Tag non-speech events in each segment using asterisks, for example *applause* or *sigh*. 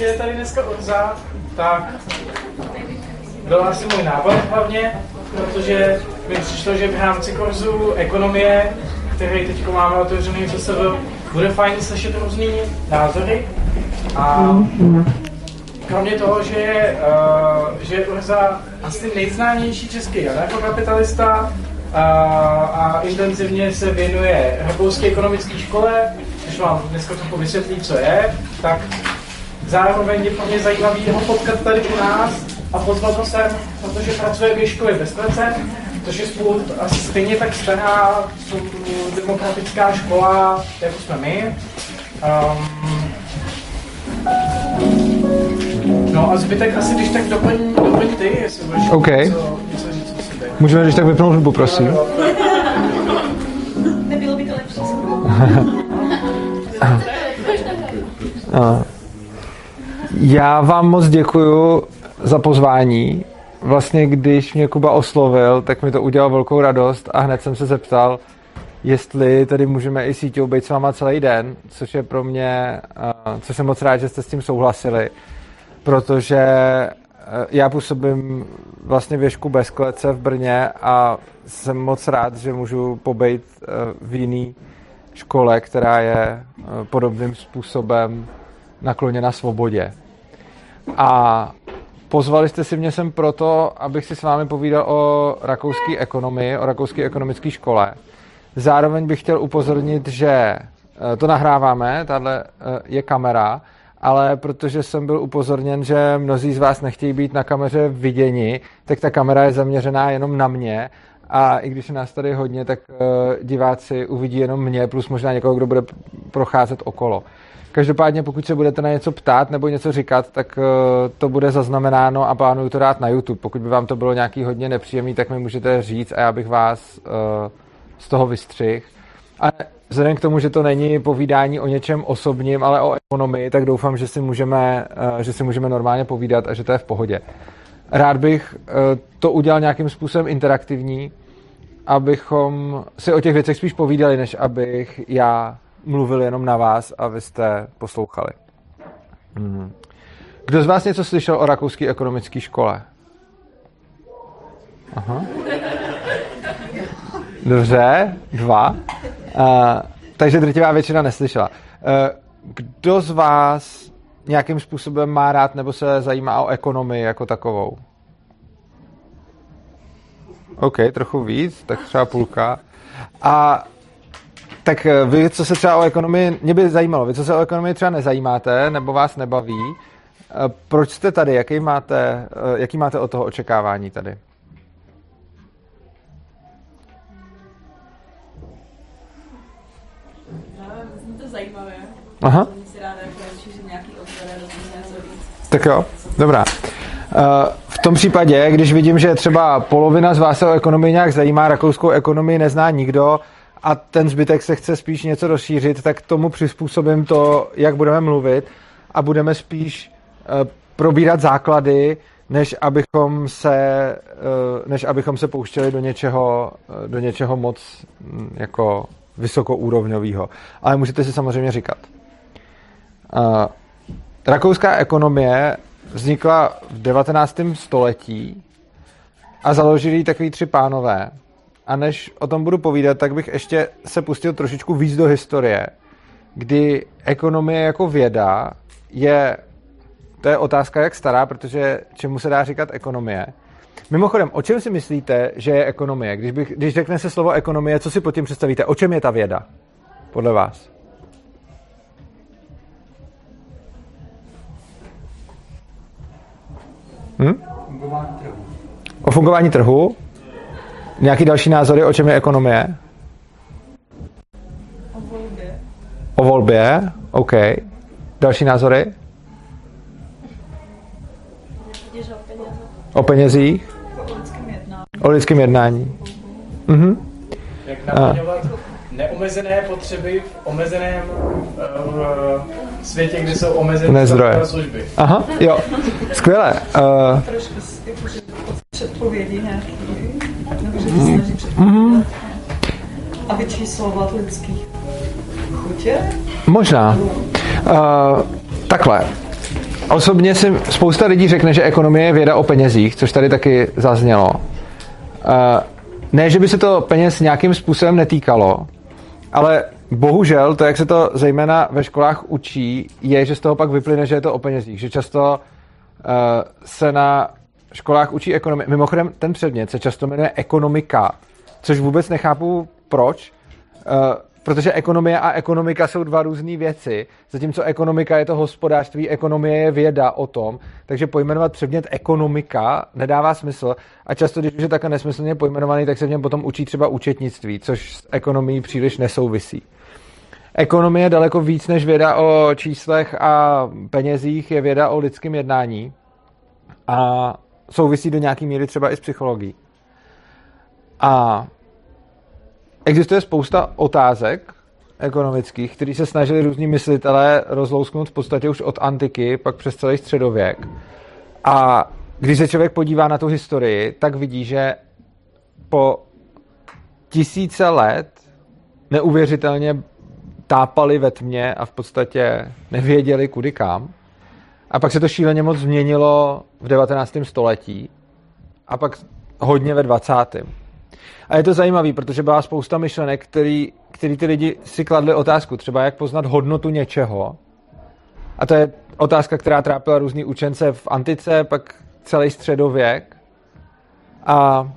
že je tady dneska Orza, tak byl asi můj nápad hlavně, protože mi přišlo, že v rámci kurzu ekonomie, který teď máme otevřený se bude fajn slyšet různý názory. A kromě toho, že, uh, že je Urza asi nejznámější český anarchokapitalista uh, a intenzivně se věnuje rakouské ekonomické škole, což vám dneska trochu vysvětlí, co je, tak zároveň je pro mě zajímavý ho potkat tady u nás a pozvat ho sem, protože pracuje ve škole bez klece, což je spolu asi stejně tak stará demokratická škola, jako jsme my. Um, No a zbytek asi když tak doplň, doplň ty, jestli budeš OK. něco, něco říct o sobě. Můžeme když tak vypnout hudbu, prosím. Nebylo by to lepší. A. *laughs* *laughs* Já vám moc děkuju za pozvání. Vlastně, když mě Kuba oslovil, tak mi to udělalo velkou radost a hned jsem se zeptal, jestli tady můžeme i síťou být s váma celý den, což je pro mě, což jsem moc rád, že jste s tím souhlasili, protože uh, já působím vlastně věžku bez klece v Brně a jsem moc rád, že můžu pobejt uh, v jiný škole, která je uh, podobným způsobem nakloněna svobodě. A pozvali jste si mě sem proto, abych si s vámi povídal o rakouské ekonomii, o rakouské ekonomické škole. Zároveň bych chtěl upozornit, že eh, to nahráváme, tahle eh, je kamera, ale protože jsem byl upozorněn, že mnozí z vás nechtějí být na kameře viděni, tak ta kamera je zaměřená jenom na mě a i když je nás tady hodně, tak eh, diváci uvidí jenom mě, plus možná někoho, kdo bude procházet okolo. Každopádně, pokud se budete na něco ptát nebo něco říkat, tak to bude zaznamenáno a plánuju to dát na YouTube. Pokud by vám to bylo nějaký hodně nepříjemný, tak mi můžete říct a já bych vás z toho vystřih. A vzhledem k tomu, že to není povídání o něčem osobním, ale o ekonomii, tak doufám, že si můžeme, že si můžeme normálně povídat a že to je v pohodě. Rád bych to udělal nějakým způsobem interaktivní, abychom si o těch věcech spíš povídali, než abych já mluvil jenom na vás a vy jste poslouchali. Hmm. Kdo z vás něco slyšel o rakouské ekonomické škole? Aha. Dobře, dva. Uh, takže drtivá většina neslyšela. Uh, kdo z vás nějakým způsobem má rád nebo se zajímá o ekonomii jako takovou? OK, trochu víc, tak třeba půlka. A tak vy, co se třeba o ekonomii, mě by zajímalo, vy, co se o ekonomii třeba nezajímáte, nebo vás nebaví, proč jste tady, jaký máte, jaký máte o toho očekávání tady? zajímavé. Aha. Tak jo, dobrá. V tom případě, když vidím, že třeba polovina z vás se o ekonomii nějak zajímá, rakouskou ekonomii nezná nikdo a ten zbytek se chce spíš něco rozšířit, tak tomu přizpůsobím to, jak budeme mluvit a budeme spíš probírat základy, než abychom se, než abychom se pouštěli do něčeho, do něčeho moc jako vysokoúrovňového. Ale můžete si samozřejmě říkat. Rakouská ekonomie vznikla v 19. století a založili ji takový tři pánové. A než o tom budu povídat, tak bych ještě se pustil trošičku víc do historie, kdy ekonomie jako věda je, to je otázka jak stará, protože čemu se dá říkat ekonomie, Mimochodem, o čem si myslíte, že je ekonomie? Když, bych, když řekne se slovo ekonomie, co si pod tím představíte? O čem je ta věda? Podle vás? Hm? O fungování trhu? Nějaký další názory, o čem je ekonomie? O volbě. O volbě, OK. Další názory? O penězích? O lidském jednání. Mhm. Jak naplňovat neomezené potřeby v omezeném uh, světě, kde jsou omezené zdroje. služby. Aha, jo. Skvěle. Uh, Trošku jakože předpovědi nějaký, předpovědět a vyčíslovat lidský chutě. Možná. Uh, takhle. osobně si spousta lidí řekne, že ekonomie je věda o penězích, což tady taky zaznělo. Eh, ne, že by se to peněz nějakým způsobem netýkalo, ale bohužel to, jak se to zejména ve školách učí, je, že z toho pak vyplyne, že je to o penězích. Že často uh, se na školách učí ekonomie. Mimochodem, ten předmět se často jmenuje ekonomika, což vůbec nechápu proč. Uh, protože ekonomie a ekonomika jsou dva různé věci, zatímco ekonomika je to hospodářství, ekonomie je věda o tom, takže pojmenovat předmět ekonomika nedává smysl a často, když je takhle nesmyslně pojmenovaný, tak se v něm potom učí třeba účetnictví, což s ekonomií příliš nesouvisí. Ekonomie je daleko víc než věda o číslech a penězích, je věda o lidském jednání a souvisí do nějaké míry třeba i s psychologií. A existuje spousta otázek ekonomických, který se snažili různí myslitelé rozlousknout v podstatě už od antiky, pak přes celý středověk. A když se člověk podívá na tu historii, tak vidí, že po tisíce let neuvěřitelně tápali ve tmě a v podstatě nevěděli kudy kam. A pak se to šíleně moc změnilo v 19. století a pak hodně ve 20. A je to zajímavé, protože byla spousta myšlenek, který, který ty lidi si kladli otázku, třeba jak poznat hodnotu něčeho. A to je otázka, která trápila různý učence v antice, pak celý středověk. A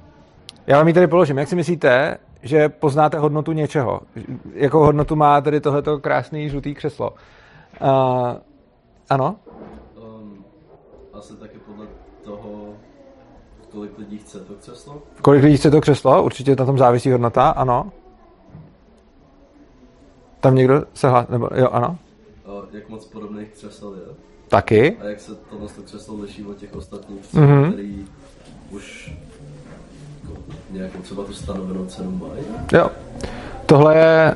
já vám ji tady položím. Jak si myslíte, že poznáte hodnotu něčeho? Jakou hodnotu má tady tohleto krásný žlutý křeslo? Uh, ano? Um, asi taky podle toho, kolik lidí chce to křeslo? Kolik lidí chce to křeslo? Určitě na tom závisí hodnota, ano. Tam někdo se hlásí, nebo jo, ano. A jak moc podobných křesel je? Taky. A jak se tohle křeslo liší od těch ostatních, mm-hmm. který už jako nějakou třeba tu stanovenou cenu mají? Jo. Tohle, je,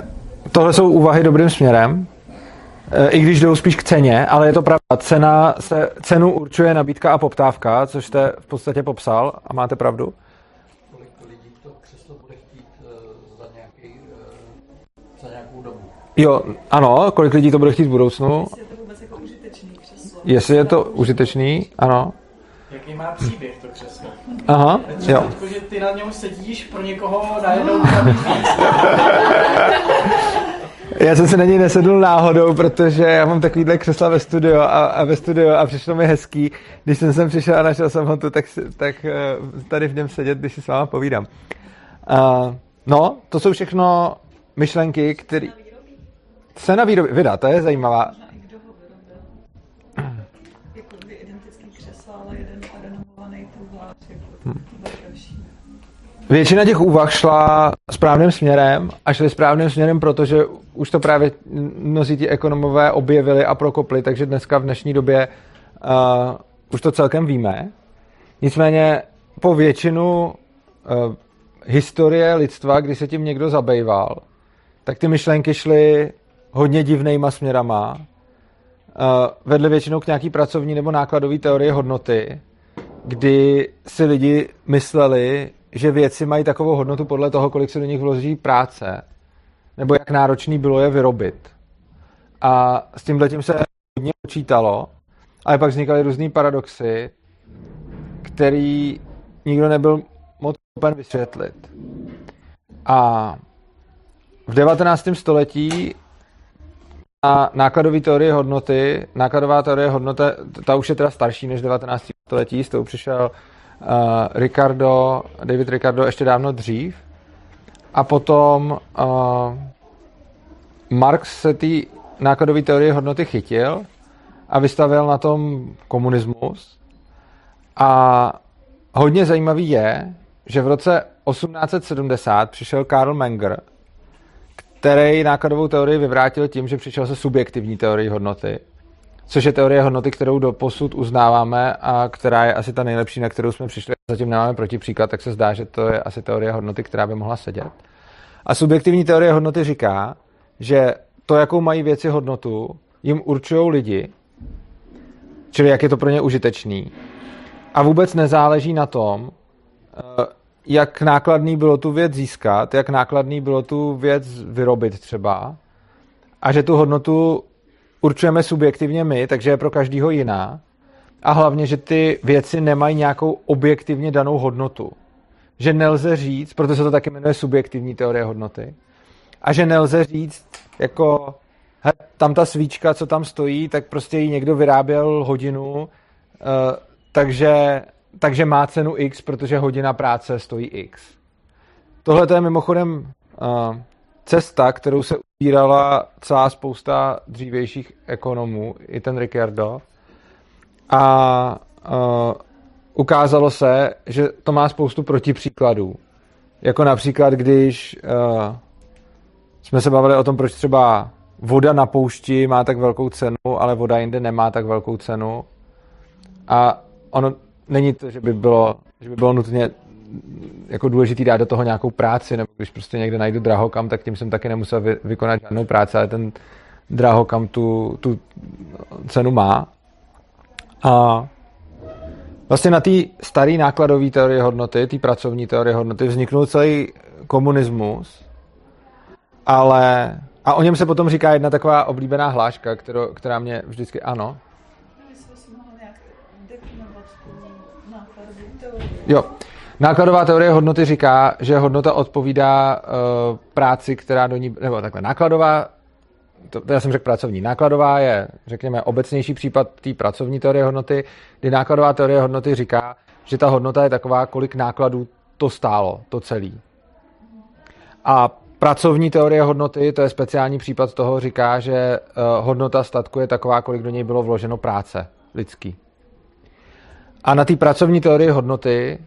tohle jsou úvahy dobrým směrem. E, i když jdou spíš k ceně, ale je to pravda. Cena se, cenu určuje nabídka a poptávka, což jste v podstatě popsal a máte pravdu. Kolik lidí to křeslo bude chtít uh, za, nějaký, uh, za nějakou dobu? Jo, ano, kolik lidí to bude chtít v budoucnu. Jestli je to vůbec jako užitečný křeslo. Jestli je to užitečný, ano. Jaký má příběh to křeslo? Aha, jo. Teďko, že ty na něm sedíš pro někoho najednou *laughs* *laughs* Já jsem se na něj nesedl náhodou, protože já mám takovýhle křesla ve studiu a, a ve studiu a přišlo mi hezký, když jsem sem přišel a našel jsem ho tu, tak, tak eh, tady v něm sedět, když si s váma povídám. Uh, no, to jsou všechno myšlenky, které... Cena výroby, vida, to je zajímavá. Většina těch úvah šla správným směrem a šly správným směrem, protože už to právě mnozí ti ekonomové objevili a prokopli, takže dneska v dnešní době uh, už to celkem víme. Nicméně po většinu uh, historie lidstva, kdy se tím někdo zabýval, tak ty myšlenky šly hodně divnýma směrama. Uh, vedly většinou k nějaký pracovní nebo nákladové teorie hodnoty, kdy si lidi mysleli, že věci mají takovou hodnotu podle toho, kolik se do nich vloží práce, nebo jak náročný bylo je vyrobit. A s tím tím se hodně počítalo, ale pak vznikaly různý paradoxy, který nikdo nebyl moc schopen vysvětlit. A v 19. století na nákladové teorie hodnoty, nákladová teorie hodnoty, ta už je teda starší než 19. století, s tou přišel Ricardo, David Ricardo ještě dávno dřív. A potom uh, Marx se té nákladové teorie hodnoty chytil a vystavil na tom komunismus. A hodně zajímavý je, že v roce 1870 přišel Karl Menger, který nákladovou teorii vyvrátil tím, že přišel se subjektivní teorií hodnoty což je teorie hodnoty, kterou do posud uznáváme a která je asi ta nejlepší, na kterou jsme přišli. Zatím nemáme protipříklad, tak se zdá, že to je asi teorie hodnoty, která by mohla sedět. A subjektivní teorie hodnoty říká, že to, jakou mají věci hodnotu, jim určují lidi, čili jak je to pro ně užitečný. A vůbec nezáleží na tom, eh, jak nákladný bylo tu věc získat, jak nákladný bylo tu věc vyrobit třeba, a že tu hodnotu určujeme subjektivně my, takže je pro každýho jiná. a hlavně, že ty věci nemají nějakou objektivně danou hodnotu. Že nelze říct, proto se to taky jmenuje subjektivní teorie hodnoty, a že nelze říct, jako he, tam ta svíčka, co tam stojí, tak prostě ji někdo vyráběl hodinu, uh, takže, takže má cenu X, protože hodina práce stojí X. Tohle to je mimochodem uh, cesta, kterou se ubírala celá spousta dřívějších ekonomů, i ten Ricardo. A uh, ukázalo se, že to má spoustu protipříkladů. Jako například, když uh, jsme se bavili o tom, proč třeba voda na poušti má tak velkou cenu, ale voda jinde nemá tak velkou cenu. A ono není to, že by bylo, že by bylo nutně jako důležitý dát do toho nějakou práci, nebo když prostě někde najdu drahokam, tak tím jsem taky nemusel vy, vykonat žádnou práci, ale ten drahokam tu, tu cenu má. A vlastně na té staré nákladové teorie hodnoty, té pracovní teorie hodnoty, vzniknul celý komunismus, ale a o něm se potom říká jedna taková oblíbená hláška, kterou, která mě vždycky, ano. Jo, Nákladová teorie hodnoty říká, že hodnota odpovídá uh, práci, která do ní, nebo takhle, nákladová, to, to já jsem řekl pracovní, nákladová je, řekněme, obecnější případ té pracovní teorie hodnoty, kdy nákladová teorie hodnoty říká, že ta hodnota je taková, kolik nákladů to stálo, to celý. A pracovní teorie hodnoty, to je speciální případ toho, říká, že uh, hodnota statku je taková, kolik do něj bylo vloženo práce lidský. A na té pracovní teorii hodnoty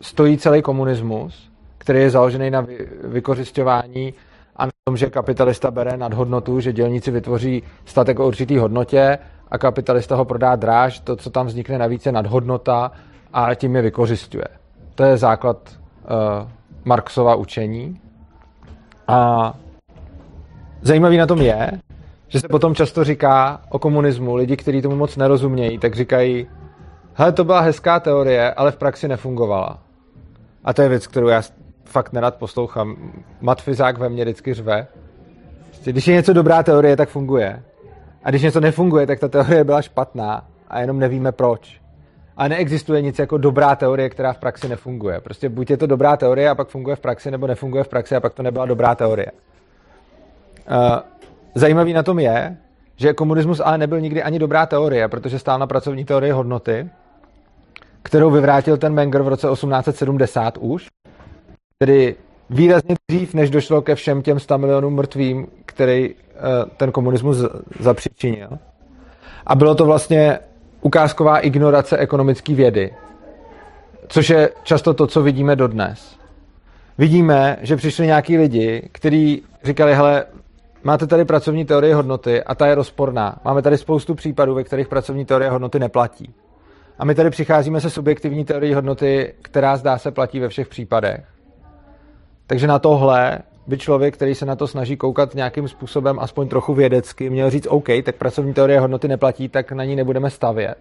stojí celý komunismus, který je založený na vykořišťování a na tom, že kapitalista bere nadhodnotu, že dělníci vytvoří statek o určitý hodnotě a kapitalista ho prodá dráž, to, co tam vznikne navíc, je nadhodnota a tím je vykořišťuje. To je základ uh, Marxova učení. A zajímavý na tom je, že se potom často říká o komunismu, lidi, kteří tomu moc nerozumějí, tak říkají, hele, to byla hezká teorie, ale v praxi nefungovala. A to je věc, kterou já fakt nerad poslouchám. Matfizák ve mně vždycky řve. Prostě, když je něco dobrá teorie, tak funguje. A když něco nefunguje, tak ta teorie byla špatná a jenom nevíme proč. A neexistuje nic jako dobrá teorie, která v praxi nefunguje. Prostě buď je to dobrá teorie a pak funguje v praxi, nebo nefunguje v praxi a pak to nebyla dobrá teorie. Uh, zajímavý na tom je, že komunismus ale nebyl nikdy ani dobrá teorie, protože stál na pracovní teorii hodnoty, kterou vyvrátil ten Menger v roce 1870 už, tedy výrazně dřív, než došlo ke všem těm 100 milionům mrtvým, který uh, ten komunismus zapříčinil. A bylo to vlastně ukázková ignorace ekonomické vědy, což je často to, co vidíme dodnes. Vidíme, že přišli nějaký lidi, kteří říkali, hele, máte tady pracovní teorie hodnoty a ta je rozporná. Máme tady spoustu případů, ve kterých pracovní teorie hodnoty neplatí. A my tady přicházíme se subjektivní teorií hodnoty, která zdá se platí ve všech případech. Takže na tohle by člověk, který se na to snaží koukat nějakým způsobem, aspoň trochu vědecky, měl říct, OK, tak pracovní teorie hodnoty neplatí, tak na ní nebudeme stavět.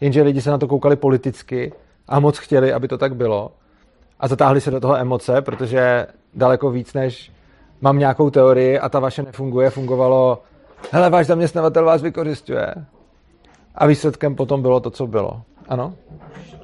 Jenže lidi se na to koukali politicky a moc chtěli, aby to tak bylo. A zatáhli se do toho emoce, protože daleko víc než mám nějakou teorii a ta vaše nefunguje, fungovalo, hele, váš zaměstnavatel vás vykořišťuje. A výsledkem potom bylo to, co bylo. Ano? Můžeš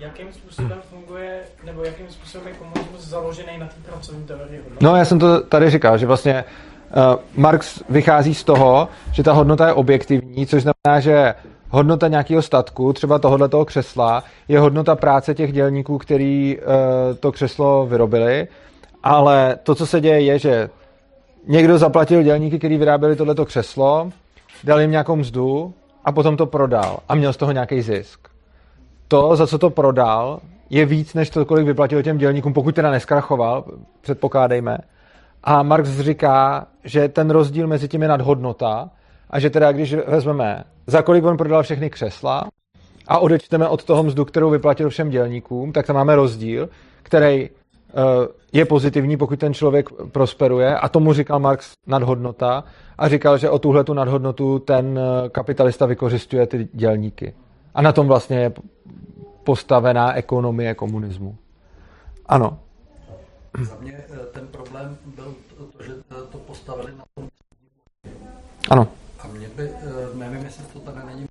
jakým způsobem funguje, nebo jakým způsobem je komunismus založený na té pracovní teorii No, já jsem to tady říkal, že vlastně uh, Marx vychází z toho, že ta hodnota je objektivní, což znamená, že hodnota nějakého statku, třeba tohohle toho křesla, je hodnota práce těch dělníků, který uh, to křeslo vyrobili, ale to, co se děje, je, že někdo zaplatil dělníky, kteří vyráběli tohleto křeslo, dal jim nějakou mzdu a potom to prodal a měl z toho nějaký zisk. To, za co to prodal, je víc, než to, kolik vyplatil těm dělníkům, pokud teda neskrachoval, předpokládejme. A Marx říká, že ten rozdíl mezi tím je nadhodnota a že teda, když vezmeme, za kolik on prodal všechny křesla a odečteme od toho mzdu, kterou vyplatil všem dělníkům, tak tam máme rozdíl, který je pozitivní, pokud ten člověk prosperuje a tomu říkal Marx nadhodnota a říkal, že o tuhle tu nadhodnotu ten eh, kapitalista vykořistuje ty dělníky. A na tom vlastně je postavená ekonomie komunismu. Ano. Za mě eh, ten problém byl to, že to postavili na tom. Ano. A mě by, eh, nevím, jestli to tady není,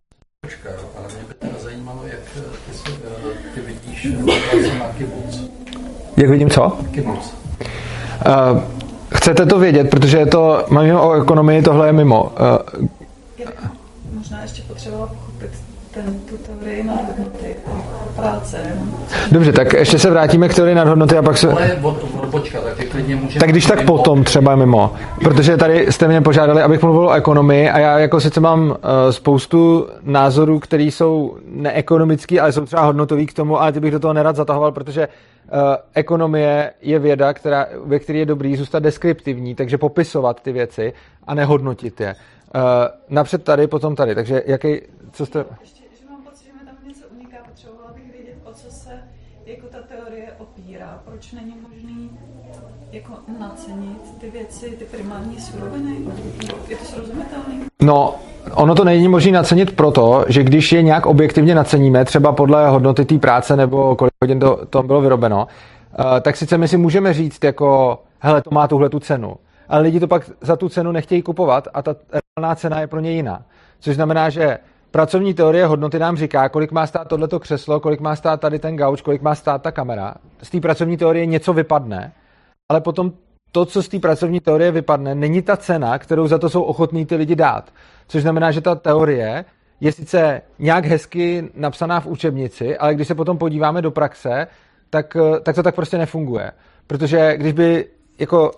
jo, ale mě by teda zajímalo, jak eh, ty, si, eh, ty vidíš na kibuc. Jak vidím co? Uh, chcete to vědět, protože je to, mluvím o ekonomii, tohle je mimo. Uh, Já bych možná ještě potřebovala pochopit ten, tu teorii nadhodnoty práce. dobře, tak ještě se vrátíme k teorii nadhodnoty a pak se... Ale od, odbočka, tak klidně můžeme... Tak když tak mimo- potom třeba mimo. Protože tady jste mě požádali, abych mluvil o ekonomii a já jako sice mám uh, spoustu názorů, které jsou neekonomický, ale jsou třeba hodnotový k tomu, ale ty bych do toho nerad zatahoval, protože uh, ekonomie je věda, která, ve které je dobrý zůstat deskriptivní, takže popisovat ty věci a nehodnotit je. Uh, napřed tady, potom tady. Takže jaký, co jste... Ještě, že mám pocit, že mi tam něco uniká, potřebovala bych vědět, o co se jako ta teorie opírá. Proč není možný jako nacenit ty věci, ty primární suroviny? Je to srozumitelné? No, ono to není možné nacenit proto, že když je nějak objektivně naceníme, třeba podle hodnoty té práce nebo kolik hodin to, to bylo vyrobeno, eh, tak sice my si můžeme říct jako, hele, to má tuhle tu cenu, ale lidi to pak za tu cenu nechtějí kupovat a ta reálná cena je pro ně jiná. Což znamená, že pracovní teorie hodnoty nám říká, kolik má stát tohleto křeslo, kolik má stát tady ten gauč, kolik má stát ta kamera. Z té pracovní teorie něco vypadne, ale potom to, co z té pracovní teorie vypadne, není ta cena, kterou za to jsou ochotní ty lidi dát. Což znamená, že ta teorie je sice nějak hezky napsaná v učebnici, ale když se potom podíváme do praxe, tak, eh, tak to tak prostě nefunguje. Protože když by, jako,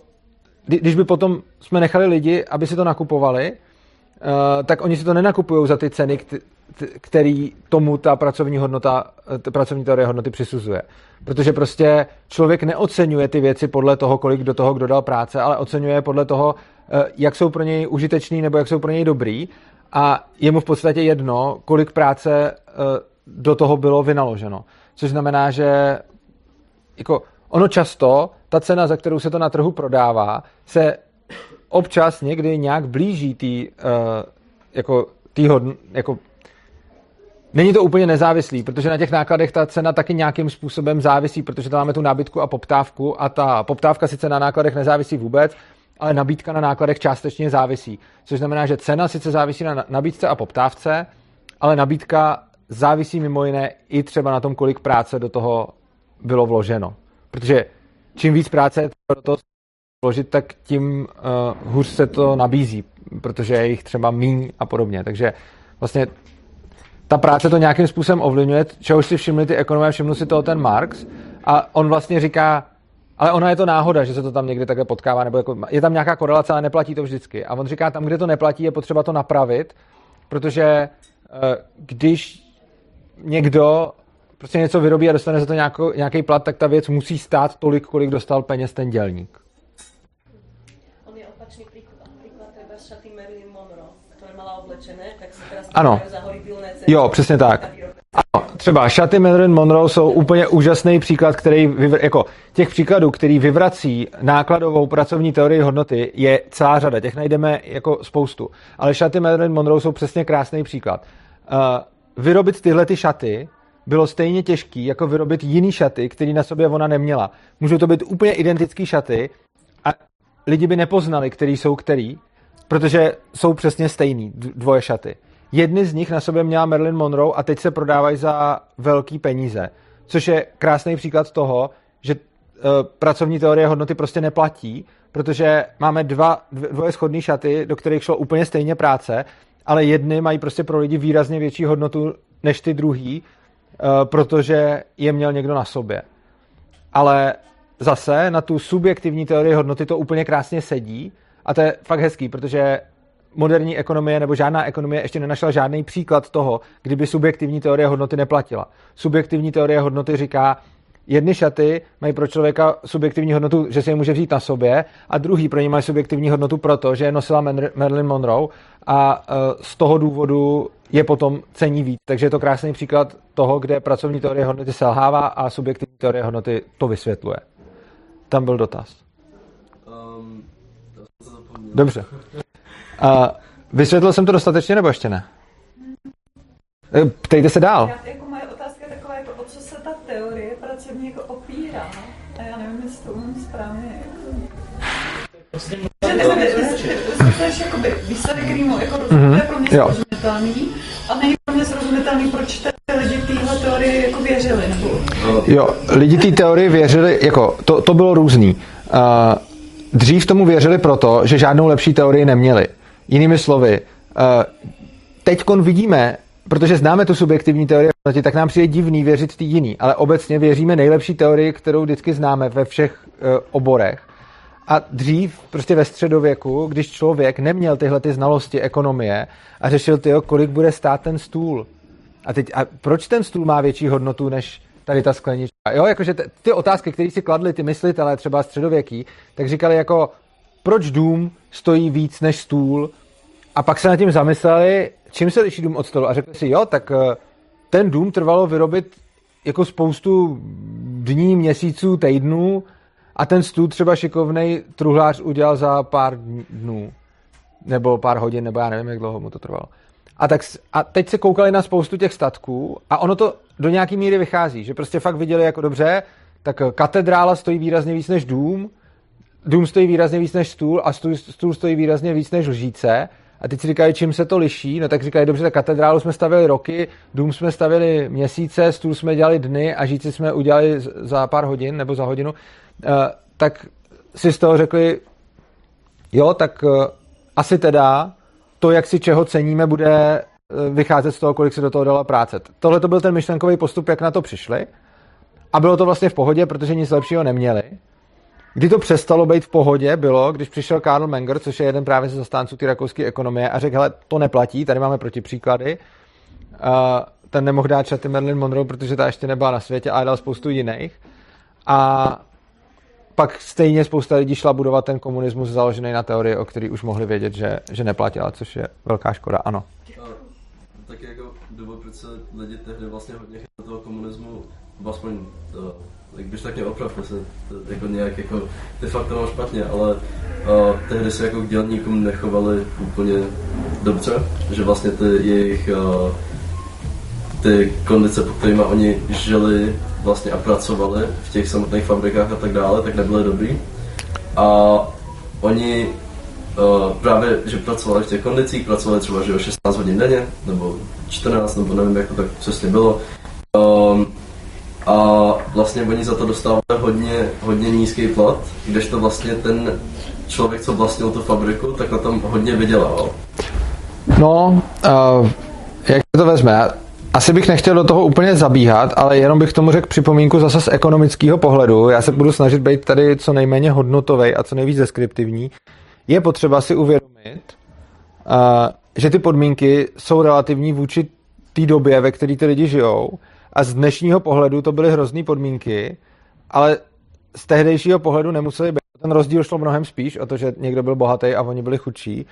kdy- když by potom jsme nechali lidi, aby si to nakupovali, eh, tak oni si to nenakupují za ty ceny, který tomu ta pracovní hodnota, eh, ta pracovní teorie hodnoty přisuzuje. Protože prostě člověk neocenuje ty věci podle toho, kolik do toho kdo dal práce, ale oceňuje je podle toho, eh, jak jsou pro něj užitečný nebo jak jsou pro něj dobrý a je mu v podstatě jedno, kolik práce eh, do toho bylo vynaloženo. Což znamená, že jako ono často, ta cena, za kterou se to na trhu prodává, se občas někdy nějak blíží tý, uh, jako, tý hodn, jako Není to úplně nezávislý, protože na těch nákladech ta cena taky nějakým způsobem závisí, protože tam máme tu nabídku a poptávku a ta poptávka sice na nákladech nezávisí vůbec, ale nabídka na nákladech částečně závisí. Což znamená, že cena sice závisí na nabídce a poptávce, ale nabídka závisí mimo jiné i třeba na tom, kolik práce do toho bylo vloženo. Protože čím víc práce do toho vložit, tak tím uh, hůř se to nabízí, protože je jich třeba míň a podobně. Takže vlastně ta práce to nějakým způsobem ovlivňuje, čehož si všimli ty ekonomové, všiml si toho ten Marx a on vlastně říká, ale ona je to náhoda, že se to tam někde takhle potkává, nebo jako, je tam nějaká korelace, ale neplatí to vždycky. A on říká, tam, kde to neplatí, je potřeba to napravit, protože eh, když někdo prostě něco vyrobí a dostane za to nějakou, nějaký plat, tak ta věc musí stát tolik, kolik dostal peněz ten dělník. On je opačný. Príklad treba šaty Marilyn Monroe, ktoré mala oblečené, tak se teraz Ano. za. Jo, přesně tak. Ano, třeba šaty Marilyn Monroe jsou úplně úžasný příklad, který, vyvr, jako těch příkladů, který vyvrací nákladovou pracovní teorii hodnoty, je celá řada. Těch najdeme jako spoustu. Ale šaty Marilyn Monroe jsou přesně krásný příklad. Uh, vyrobit tyhle ty šaty bylo stejně těžký, jako vyrobit jiný šaty, který na sobě ona neměla. Můžou to být úplně identické šaty a lidi by nepoznali, který jsou který, protože jsou přesně stejný, dvoje šaty. Jedny z nich na sobě měla Marilyn Monroe a teď se prodávají za velký peníze, což je krásný příklad toho, že uh, pracovní teorie hodnoty prostě neplatí, protože máme dva, dv- dvoje schodné šaty, do kterých šlo úplně stejně práce, ale jedny mají prostě pro lidi výrazně větší hodnotu než ty druhý, uh, protože je měl někdo na sobě. Ale zase na tu subjektivní teorii hodnoty to úplně krásně sedí a to je fakt hezký, protože moderní ekonomie nebo žádná ekonomie ještě nenašla žádný příklad toho, kdyby subjektivní teorie hodnoty neplatila. Subjektivní teorie hodnoty říká, jedny šaty mají pro člověka subjektivní hodnotu, že si je může vzít na sobě, a druhý pro ně mají subjektivní hodnotu proto, že je nosila Mar- Marilyn Monroe a uh, z toho důvodu je potom cení víc. Takže je to krásný příklad toho, kde pracovní teorie hodnoty selhává a subjektivní teorie hodnoty to vysvětluje. Tam byl dotaz. Um. Dobře. Uh, vysvětlil jsem to dostatečně, nebo ještě ne? Eh, Ptejte se dál. Já, jako moje otázka je taková, jako, o co se ta teorie pracovní jako opírá. A já nevím, jestli to umím správně. Jako... Že nevím, jestli jestli to je jakoby výsledek, který mu jako rozumím, to je pro mě Jo. srozumitelný, a není pro mě srozumitelný proč ty lidi téhle teorii jako věřili? Nebo... Jo, lidi té teorii věřili, jako, to, to bylo různý. Uh, dřív tomu věřili proto, že žádnou lepší teorii neměli. Jinými slovy, uh, teď vidíme, protože známe tu subjektivní teorii, tak nám přijde divný věřit ty jiný, ale obecně věříme nejlepší teorii, kterou vždycky známe ve všech uh, oborech. A dřív, prostě ve středověku, když člověk neměl tyhle ty znalosti ekonomie a řešil ty, kolik bude stát ten stůl. A teď, a proč ten stůl má větší hodnotu než tady ta sklenička? Jo, jakože ty, ty otázky, které si kladli ty myslitelé, třeba středověký, tak říkali jako, proč dům stojí víc než stůl? A pak se nad tím zamysleli, čím se liší dům od stolu. A řekli si, jo, tak eh, ten dům trvalo vyrobit jako spoustu dní, měsíců, týdnů, a ten stůl třeba šikovnej truhlář udělal za pár dnů. Nebo pár hodin, nebo já nevím, jak dlouho mu to trvalo. A, tak, a teď se koukali na spoustu těch statků a ono to do nějaký míry vychází, že prostě fakt viděli jako dobře, tak katedrála stojí výrazně víc než dům, dům stojí výrazně víc než stůl a stůl, stůl stojí výrazně víc než lžíce. A teď si říkají, čím se to liší. No tak říkají, dobře, tak katedrálu jsme stavili roky, dům jsme stavili měsíce, stůl jsme dělali dny a žíci jsme udělali za pár hodin nebo za hodinu. Eh, tak si z toho řekli, jo, tak eh, asi teda to, jak si čeho ceníme, bude eh, vycházet z toho, kolik se do toho dala práce. Tohle to byl ten myšlenkový postup, jak na to přišli. A bylo to vlastně v pohodě, protože nic lepšího neměli. Kdy to přestalo být v pohodě, bylo, když přišel Karl Menger, což je jeden právě ze zastánců té rakouské ekonomie, a řekl, hele, to neplatí, tady máme protipříklady. Uh, ten nemohl dát čaty Marilyn Monroe, protože ta ještě nebyla na světě, ale dal spoustu jiných. A pak stejně spousta lidí šla budovat ten komunismus založený na teorii, o který už mohli vědět, že, že neplatila, což je velká škoda, ano. A, tak jako důvod, proč se lidi tehdy vlastně hodně toho komunismu, aspoň to, jak byš tak mě oprav, se to, jako nějak jako, ty fakt to mám špatně, ale a, tehdy se jako k dělníkům nechovali úplně dobře, že vlastně ty jejich a, ty kondice, po kterými oni žili vlastně a pracovali v těch samotných fabrikách a tak dále, tak nebyly dobrý. A oni uh, právě, že pracovali v těch kondicích, pracovali třeba že o 16 hodin denně, nebo 14, nebo nevím, jak to tak přesně bylo. Um, a vlastně oni za to dostávali hodně, hodně nízký plat, kdežto vlastně ten člověk, co vlastnil tu fabriku, tak na tom hodně vydělával. No, uh, jak to vezme? asi bych nechtěl do toho úplně zabíhat, ale jenom bych tomu řekl připomínku zase z ekonomického pohledu. Já se budu snažit být tady co nejméně hodnotový a co nejvíc deskriptivní. Je potřeba si uvědomit, že ty podmínky jsou relativní vůči té době, ve které ty lidi žijou. A z dnešního pohledu to byly hrozný podmínky, ale z tehdejšího pohledu nemuseli být. Ten rozdíl šlo mnohem spíš o to, že někdo byl bohatý a oni byli chudší.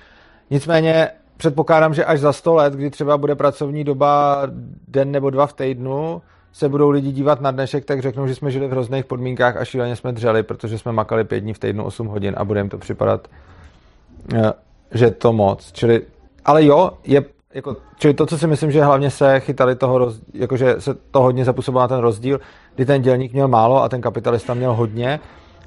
Nicméně předpokládám, že až za 100 let, kdy třeba bude pracovní doba den nebo dva v týdnu, se budou lidi dívat na dnešek, tak řeknou, že jsme žili v hrozných podmínkách a šíleně jsme dřeli, protože jsme makali pět dní v týdnu 8 hodin a bude jim to připadat, eh, že to moc. Čili, ale jo, je, jako, čili to, co si myslím, že hlavně se chytali toho, roz, jakože se to hodně zapůsobilo na ten rozdíl, kdy ten dělník měl málo a ten kapitalista měl hodně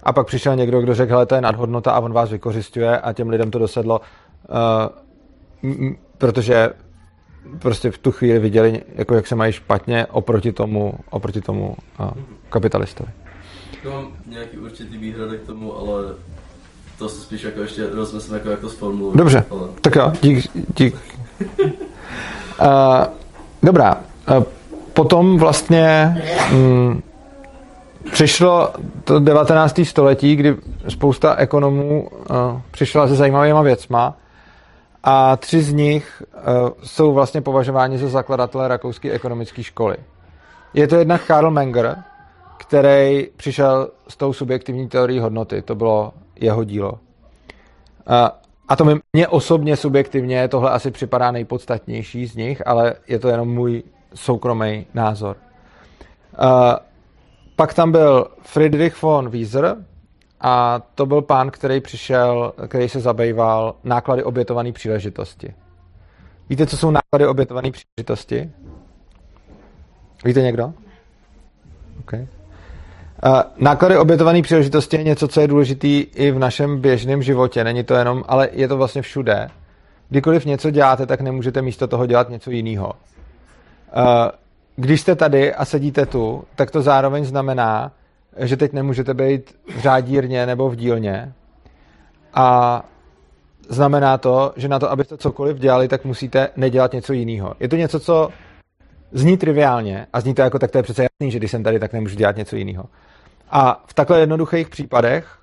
a pak přišel někdo, kdo řekl, hele, to je nadhodnota a on vás vykořistuje a těm lidem to dosedlo, uh, protože prostě v tu chvíli viděli, jako jak se mají špatně oproti tomu, oproti tomu uh, kapitalistovi. To mám nějaký určitý výhrady k tomu, ale to se spíš jako ještě rozmyslím, jako jak to sformuluji. Dobře, ale... tak jo, dík. dík. Uh, dobrá, uh, potom vlastně um, přišlo to 19. století, kdy spousta ekonomů uh, přišla se zajímavýma věcma a tři z nich uh, jsou vlastně považováni za zakladatele rakouské ekonomické školy. Je to jednak Karl Menger, který přišel s tou subjektivní teorií hodnoty. To bylo jeho dílo. Uh, a to mě osobně subjektivně tohle asi připadá nejpodstatnější z nich, ale je to jenom můj soukromý názor. Uh, pak tam byl Friedrich von Wieser, a to byl pán, který přišel, který se zabýval náklady obětované příležitosti. Víte, co jsou náklady obětované příležitosti? Víte někdo? Okay. Náklady obětované příležitosti je něco, co je důležité i v našem běžném životě. Není to jenom, ale je to vlastně všude. Kdykoliv něco děláte, tak nemůžete místo toho dělat něco jiného. když jste tady a sedíte tu, tak to zároveň znamená, že teď nemůžete být v řádírně nebo v dílně. A znamená to, že na to, abyste cokoliv dělali, tak musíte nedělat něco jiného. Je to něco, co zní triviálně a zní to jako, tak to je přece jasný, že když jsem tady, tak nemůžu dělat něco jiného. A v takhle jednoduchých případech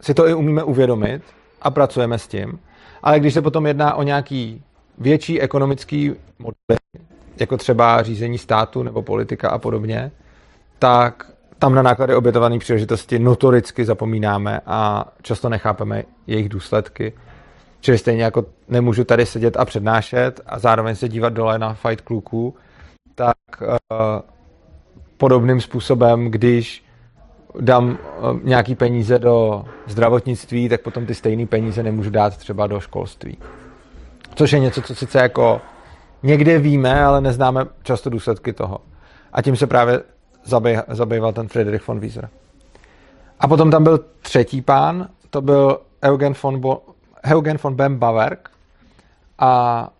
si to i umíme uvědomit a pracujeme s tím. Ale když se potom jedná o nějaký větší ekonomický model, jako třeba řízení státu nebo politika a podobně, tak tam na náklady obětované příležitosti notoricky zapomínáme a často nechápeme jejich důsledky. Čili stejně jako nemůžu tady sedět a přednášet a zároveň se dívat dole na fight kluků, tak uh, podobným způsobem, když dám uh, nějaký peníze do zdravotnictví, tak potom ty stejné peníze nemůžu dát třeba do školství. Což je něco, co sice jako někde víme, ale neznáme často důsledky toho. A tím se právě zabýval ten Friedrich von Wieser. A potom tam byl třetí pán, to byl Eugen von, Bo- Eugen von Bem Bawerk a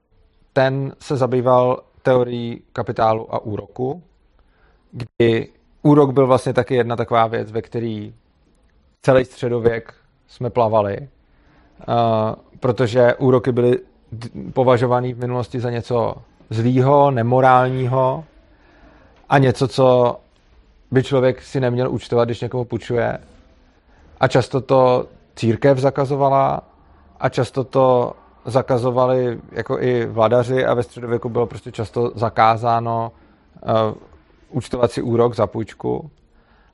ten se zabýval teorií kapitálu a úroku, kdy úrok byl vlastně taky jedna taková věc, ve který celý středověk jsme plavali, uh, protože úroky byly považovaný v minulosti za něco zlýho, nemorálního a něco, co by člověk si neměl účtovat, když někomu půjčuje. A často to církev zakazovala a často to zakazovali jako i vladaři a ve středověku bylo prostě často zakázáno uh, účtovat si úrok za půjčku.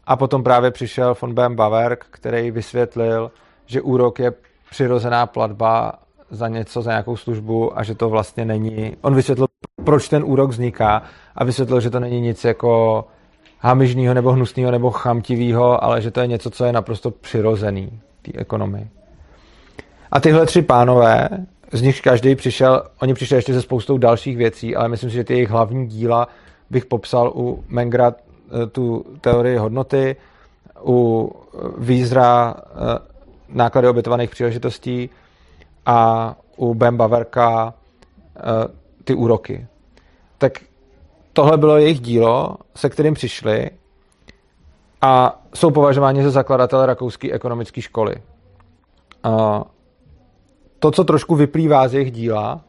A potom právě přišel von Bem Bawerk, který vysvětlil, že úrok je přirozená platba za něco, za nějakou službu a že to vlastně není... On vysvětlil, proč ten úrok vzniká a vysvětlil, že to není nic jako hamižného nebo hnusného nebo chamtivého, ale že to je něco, co je naprosto přirozený té ekonomii. A tyhle tři pánové, z nich každý přišel, oni přišli ještě se spoustou dalších věcí, ale myslím si, že ty jejich hlavní díla bych popsal u Mengra eh, tu teorii hodnoty, u Vízra eh, náklady obětovaných příležitostí a u Ben Baverka eh, ty úroky. Tak tohle bylo jejich dílo, se kterým přišli a jsou považováni za zakladatele rakouské ekonomické školy. To, co trošku vyplývá z jejich díla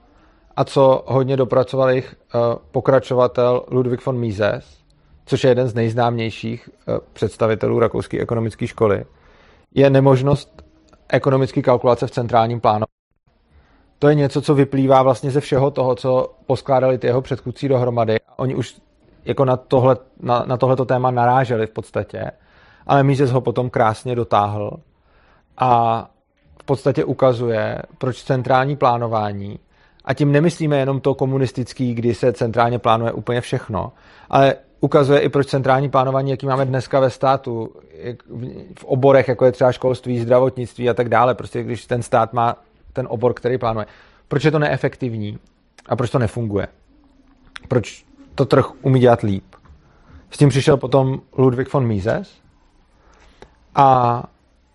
a co hodně dopracoval jejich eh, pokračovatel Ludwig von Mises, což je jeden z nejznámějších eh, představitelů rakouské ekonomické školy, je nemožnost ekonomické kalkulace v centrálním plánu to je něco, co vyplývá vlastně ze všeho toho, co poskládali ty jeho předchůdci dohromady. Oni už jako na, tohle, na, na tohleto téma naráželi v podstatě, ale Mises ho potom krásně dotáhl a v podstatě ukazuje, proč centrální plánování, a tím nemyslíme jenom to komunistický, kdy se centrálně plánuje úplně všechno, ale ukazuje i, proč centrální plánování, jaký máme dneska ve státu, v oborech, jako je třeba školství, zdravotnictví a tak dále, prostě když ten stát má ten obor, který plánuje. Proč je to neefektivní a proč to nefunguje? Proč to trh umí dělat líp? S tím přišel potom Ludwig von Mises a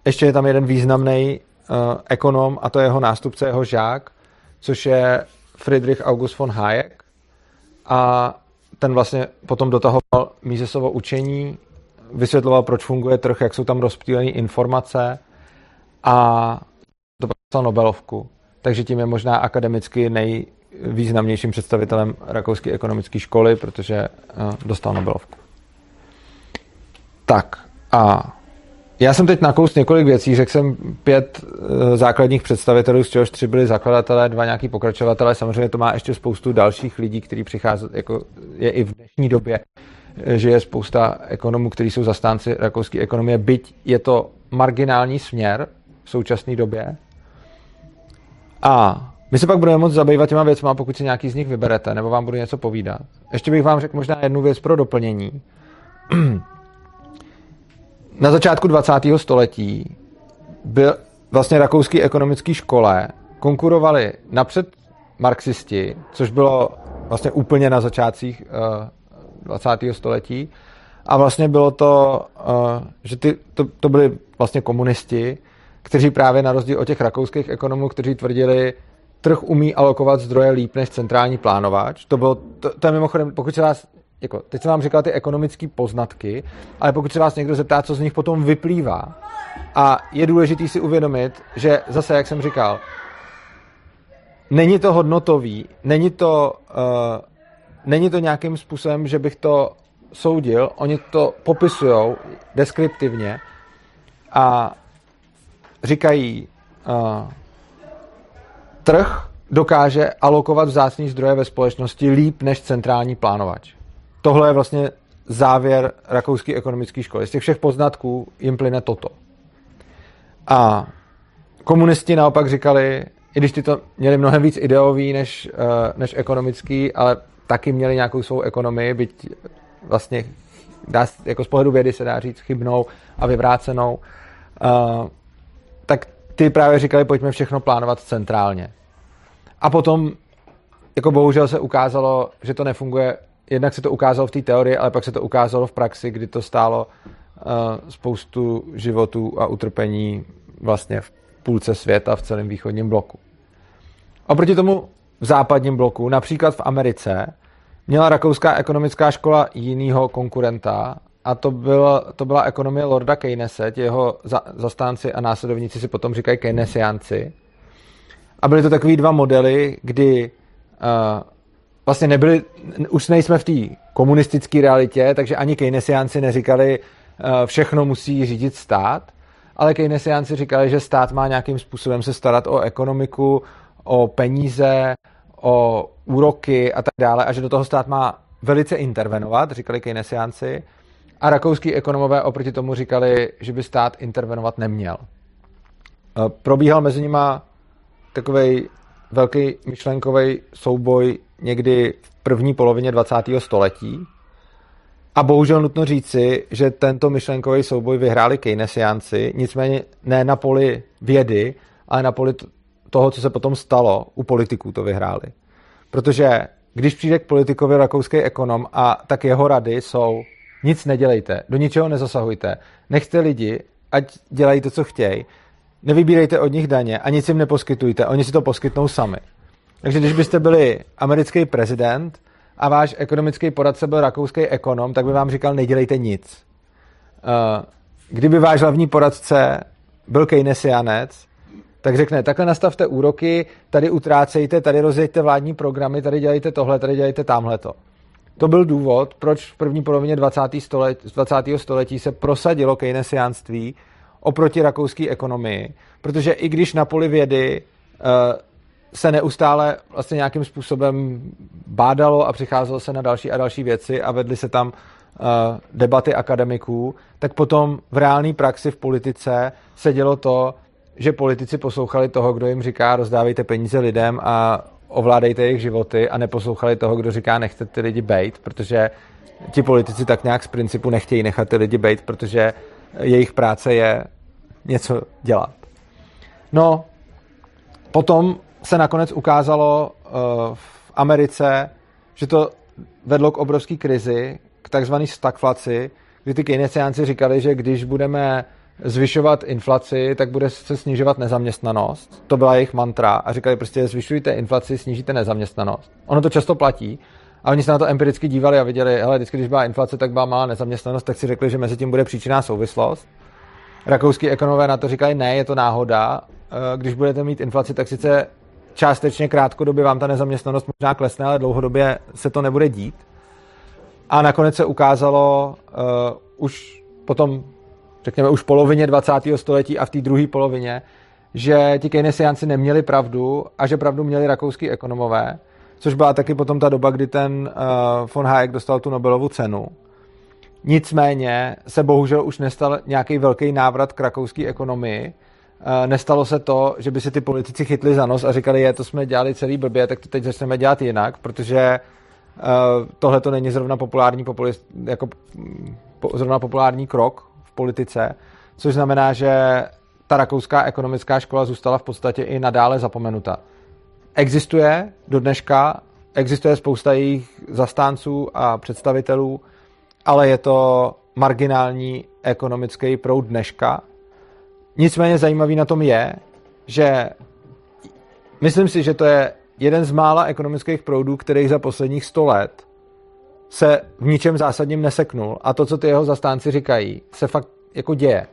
ještě je tam jeden významný uh, ekonom a to je jeho nástupce, jeho žák, což je Friedrich August von Hayek a ten vlastně potom dotahoval Misesovo učení, vysvětloval, proč funguje trh, jak jsou tam rozptýlené informace a to dostal Nobelovku, takže tím je možná akademicky nejvýznamnějším představitelem rakouské ekonomické školy, protože eh, dostal Nobelovku. Tak a já jsem teď nakous několik věcí, řekl jsem pět eh, základních představitelů, z čehož tři byli zakladatelé, dva nějaký pokračovatelé, samozřejmě to má ještě spoustu dalších lidí, kteří přichází, jako je i v dnešní době, eh, že je spousta ekonomů, kteří jsou zastánci rakouské ekonomie, byť je to marginální směr v současné době, a my se pak budeme moct zabývat těma věcma, pokud si nějaký z nich vyberete, nebo vám budu něco povídat. Ještě bych vám řekl možná jednu věc pro doplnění. *clears throat* Na začátku 20. století byl vlastně rakouský ekonomický škole konkurovali napřed marxisti, což bylo vlastně úplně na začátcích uh, 20. století. A vlastně bylo to, uh, že ty, to, to byli vlastně komunisti, kteří právě na rozdíl od těch rakouských ekonomů, kteří tvrdili, trh umí alokovat zdroje líp než centrální plánovač. To, bylo, to, to je mimochodem, pokud se vás, jako, teď jsem vám říkal ty ekonomické poznatky, ale pokud se vás někdo zeptá, co z nich potom vyplývá, a je důležité si uvědomit, že zase, jak jsem říkal, není to hodnotový, není to, uh, není to nějakým způsobem, že bych to soudil, oni to popisují deskriptivně a říkají, uh, trh dokáže alokovat vzácný zdroje ve společnosti líp než centrální plánovač. Tohle je vlastně závěr rakouské ekonomické školy. Z těch všech poznatků jim plyne toto. A komunisti naopak říkali, i když ty to měli mnohem víc ideový než, uh, než ekonomický, ale taky měli nějakou svou ekonomii, byť vlastně dá, jako z pohledu vědy se dá říct chybnou a vyvrácenou, uh, tak ty právě říkali, pojďme všechno plánovat centrálně. A potom, jako bohužel se ukázalo, že to nefunguje, jednak se to ukázalo v té teorii, ale pak se to ukázalo v praxi, kdy to stálo uh, spoustu životů a utrpení vlastně v půlce světa v celém východním bloku. Oproti tomu v západním bloku, například v Americe, měla rakouská ekonomická škola jinýho konkurenta a to, byl, to byla ekonomie Lorda Keynese, jeho za, zastánci a následovníci si potom říkají Keynesianci. A byly to takový dva modely, kdy uh, vlastně nebyli, už nejsme v té komunistické realitě, takže ani Keynesianci neříkali, uh, všechno musí řídit stát, ale Keynesianci říkali, že stát má nějakým způsobem se starat o ekonomiku, o peníze, o úroky a tak dále a že do toho stát má velice intervenovat, říkali Keynesianci, a rakouský ekonomové oproti tomu říkali, že by stát intervenovat neměl. E, probíhal mezi nima takový velký myšlenkový souboj někdy v první polovině 20. století. A bohužel nutno říci, že tento myšlenkový souboj vyhráli Keynesiánci, nicméně ne na poli vědy, ale na poli toho, co se potom stalo, u politiků to vyhráli. Protože když přijde k politikovi rakouský ekonom a tak jeho rady jsou nic nedělejte, do ničeho nezasahujte, nechte lidi, ať dělají to, co chtějí, nevybírejte od nich daně a nic jim neposkytujte, oni si to poskytnou sami. Takže když byste byli americký prezident a váš ekonomický poradce byl rakouský ekonom, tak by vám říkal, nedělejte nic. Eh, kdyby váš hlavní poradce byl keynesianec, tak řekne, takhle nastavte úroky, tady utrácejte, tady rozjeďte vládní programy, tady dělejte tohle, tady dělejte tamhleto. To byl důvod, proč v první polovině 20. Století, 20. století se prosadilo keynesiánství oproti rakouské ekonomii, protože i když na poli vědy uh, se neustále vlastně nějakým způsobem bádalo a přicházelo se na další a další věci a vedly se tam uh, debaty akademiků, tak potom v reálné praxi v politice se dělo to, že politici poslouchali toho, kdo jim říká, rozdávejte peníze lidem a ovládejte jejich životy a neposlouchali toho, kdo říká, nechte ty lidi bejt, protože ti politici tak nějak z principu nechtějí nechat ty lidi bejt, protože jejich práce je něco dělat. No, potom se nakonec ukázalo uh, v Americe, že to vedlo k obrovské krizi, k takzvané stagflaci, kdy ty keynesiánci říkali, že když budeme zvyšovat inflaci, tak bude se snižovat nezaměstnanost. To byla jejich mantra a říkali prostě zvyšujte inflaci, snížíte nezaměstnanost. Ono to často platí a oni se na to empiricky dívali a viděli, hele, vždycky, když byla inflace, tak byla malá nezaměstnanost, tak si řekli, že mezi tím bude příčinná souvislost. Rakouský ekonomové na to říkají, ne, je to náhoda. Eh, když budete mít inflaci, tak sice částečně krátkodobě vám ta nezaměstnanost možná klesne, ale dlouhodobě se to nebude dít. A nakonec se ukázalo uh, už potom řekněme už polovině 20. století a v té druhé polovině, že ti keynesiánci neměli pravdu a že pravdu měli rakouský ekonomové, což byla taky potom ta doba, kdy ten uh, von Hayek dostal tu Nobelovu cenu. Nicméně se bohužel už nestal nějaký velký návrat k rakouské ekonomii. Uh, nestalo se to, že by si ty politici chytli za nos a říkali, je, to jsme dělali celý blbě, tak to teď začneme dělat jinak, protože uh, tohle to není zrovna populární, populist, jako, po, zrovna populární krok politice, což znamená, že ta rakouská ekonomická škola zůstala v podstatě i nadále zapomenuta. Existuje do dneška, existuje spousta jejich zastánců a představitelů, ale je to marginální ekonomický proud dneška. Nicméně zajímavý na tom je, že myslím si, že to je jeden z mála ekonomických proudů, který za posledních 100 let se v ničem zásadním neseknul. A to, co ty jeho zastánci říkají, se fakt jako děje.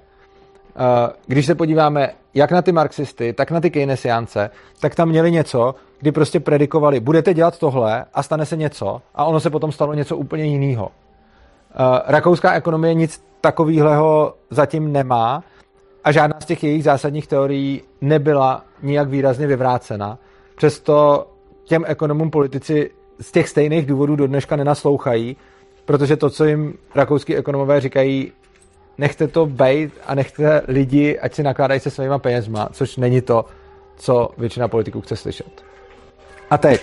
Eh, když se podíváme jak na ty marxisty, tak na ty keynesiánce, tak tam měli něco, kdy prostě predikovali, budete dělat tohle a stane se něco a ono se potom stalo něco úplně jiného. Eh, rakouská ekonomie nic takového zatím nemá a žádná z těch jejich zásadních teorií nebyla nijak výrazně vyvrácena. Přesto těm ekonomům politici z těch stejných důvodů do dneška nenaslouchají, protože to, co jim rakouský ekonomové říkají, nechte to bejt a nechte lidi, ať si nakládají se svýma penězma, což není to, co většina politiků chce slyšet. A teď,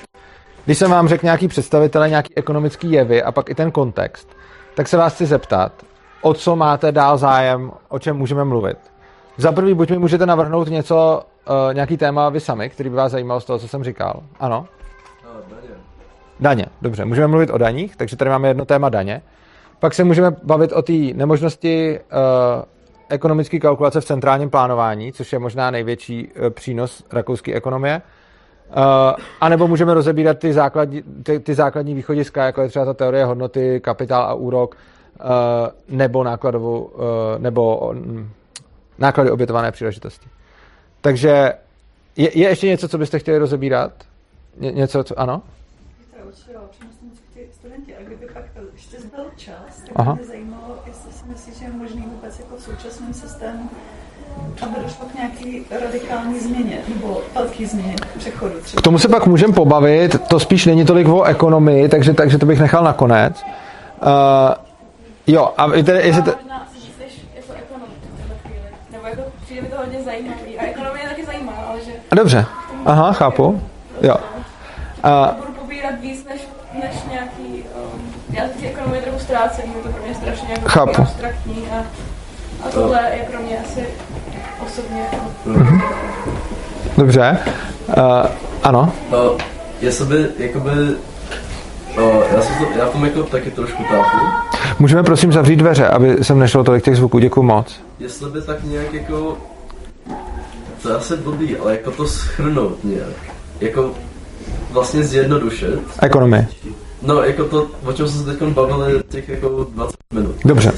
když jsem vám řekl nějaký představitele, nějaký ekonomický jevy a pak i ten kontext, tak se vás chci zeptat, o co máte dál zájem, o čem můžeme mluvit. Za prvý, buď mi můžete navrhnout něco, uh, nějaký téma vy sami, který by vás zajímal z toho, co jsem říkal. Ano? daně. Daně, dobře. Můžeme mluvit o daních, takže tady máme jedno téma daně. Pak se můžeme bavit o té nemožnosti uh, ekonomické kalkulace v centrálním plánování, což je možná největší uh, přínos rakouské ekonomie. Uh, a nebo můžeme rozebírat ty základní, ty, ty základní východiska, jako je třeba ta teorie hodnoty, kapitál a úrok, uh, nebo nákladovou, uh, nebo um, náklady obětované příležitosti. Takže je, je ještě něco, co byste chtěli rozebírat? Ně, něco, co, ano? To studenti, a kdyby pak ještě zbyl čas, tak Aha. mě zajímalo, jestli si myslíš, že je možný vůbec jako v současném systému, aby došlo k nějaký radikální změně, nebo velký změně přechodu třeba. K tomu se pak můžeme pobavit, to spíš není tolik o ekonomii, takže, takže to bych nechal nakonec. Uh, jo, a tedy, jestli... Te... možná asi víc než jako ekonom v tuhle chvíli. Nebo jako přijde mi to hodně zajímavý. A ekonomie taky zajímá, ale že Dobře, aha, chápu. Jo. Budu pobírat víc než, než nějaký... Um, já ty ekonomie trochu ztrácím, je to pro mě strašně jako Chápu. abstraktní a, a tohle je pro mě asi osobně dobře. Uh, ano. Uh, jestli by, jakoby, uh, já, jsem to, já v tom jako taky trošku tápu. Můžeme prosím zavřít dveře, aby sem nešlo tolik těch zvuků. Děkuji moc. Jestli by tak nějak jako, to je asi blbý, ale jako to schrnout nějak. Jako vlastně zjednodušit. Ekonomie. No, jako to, o čem jsme se teď bavili těch jako 20 minut. Dobře.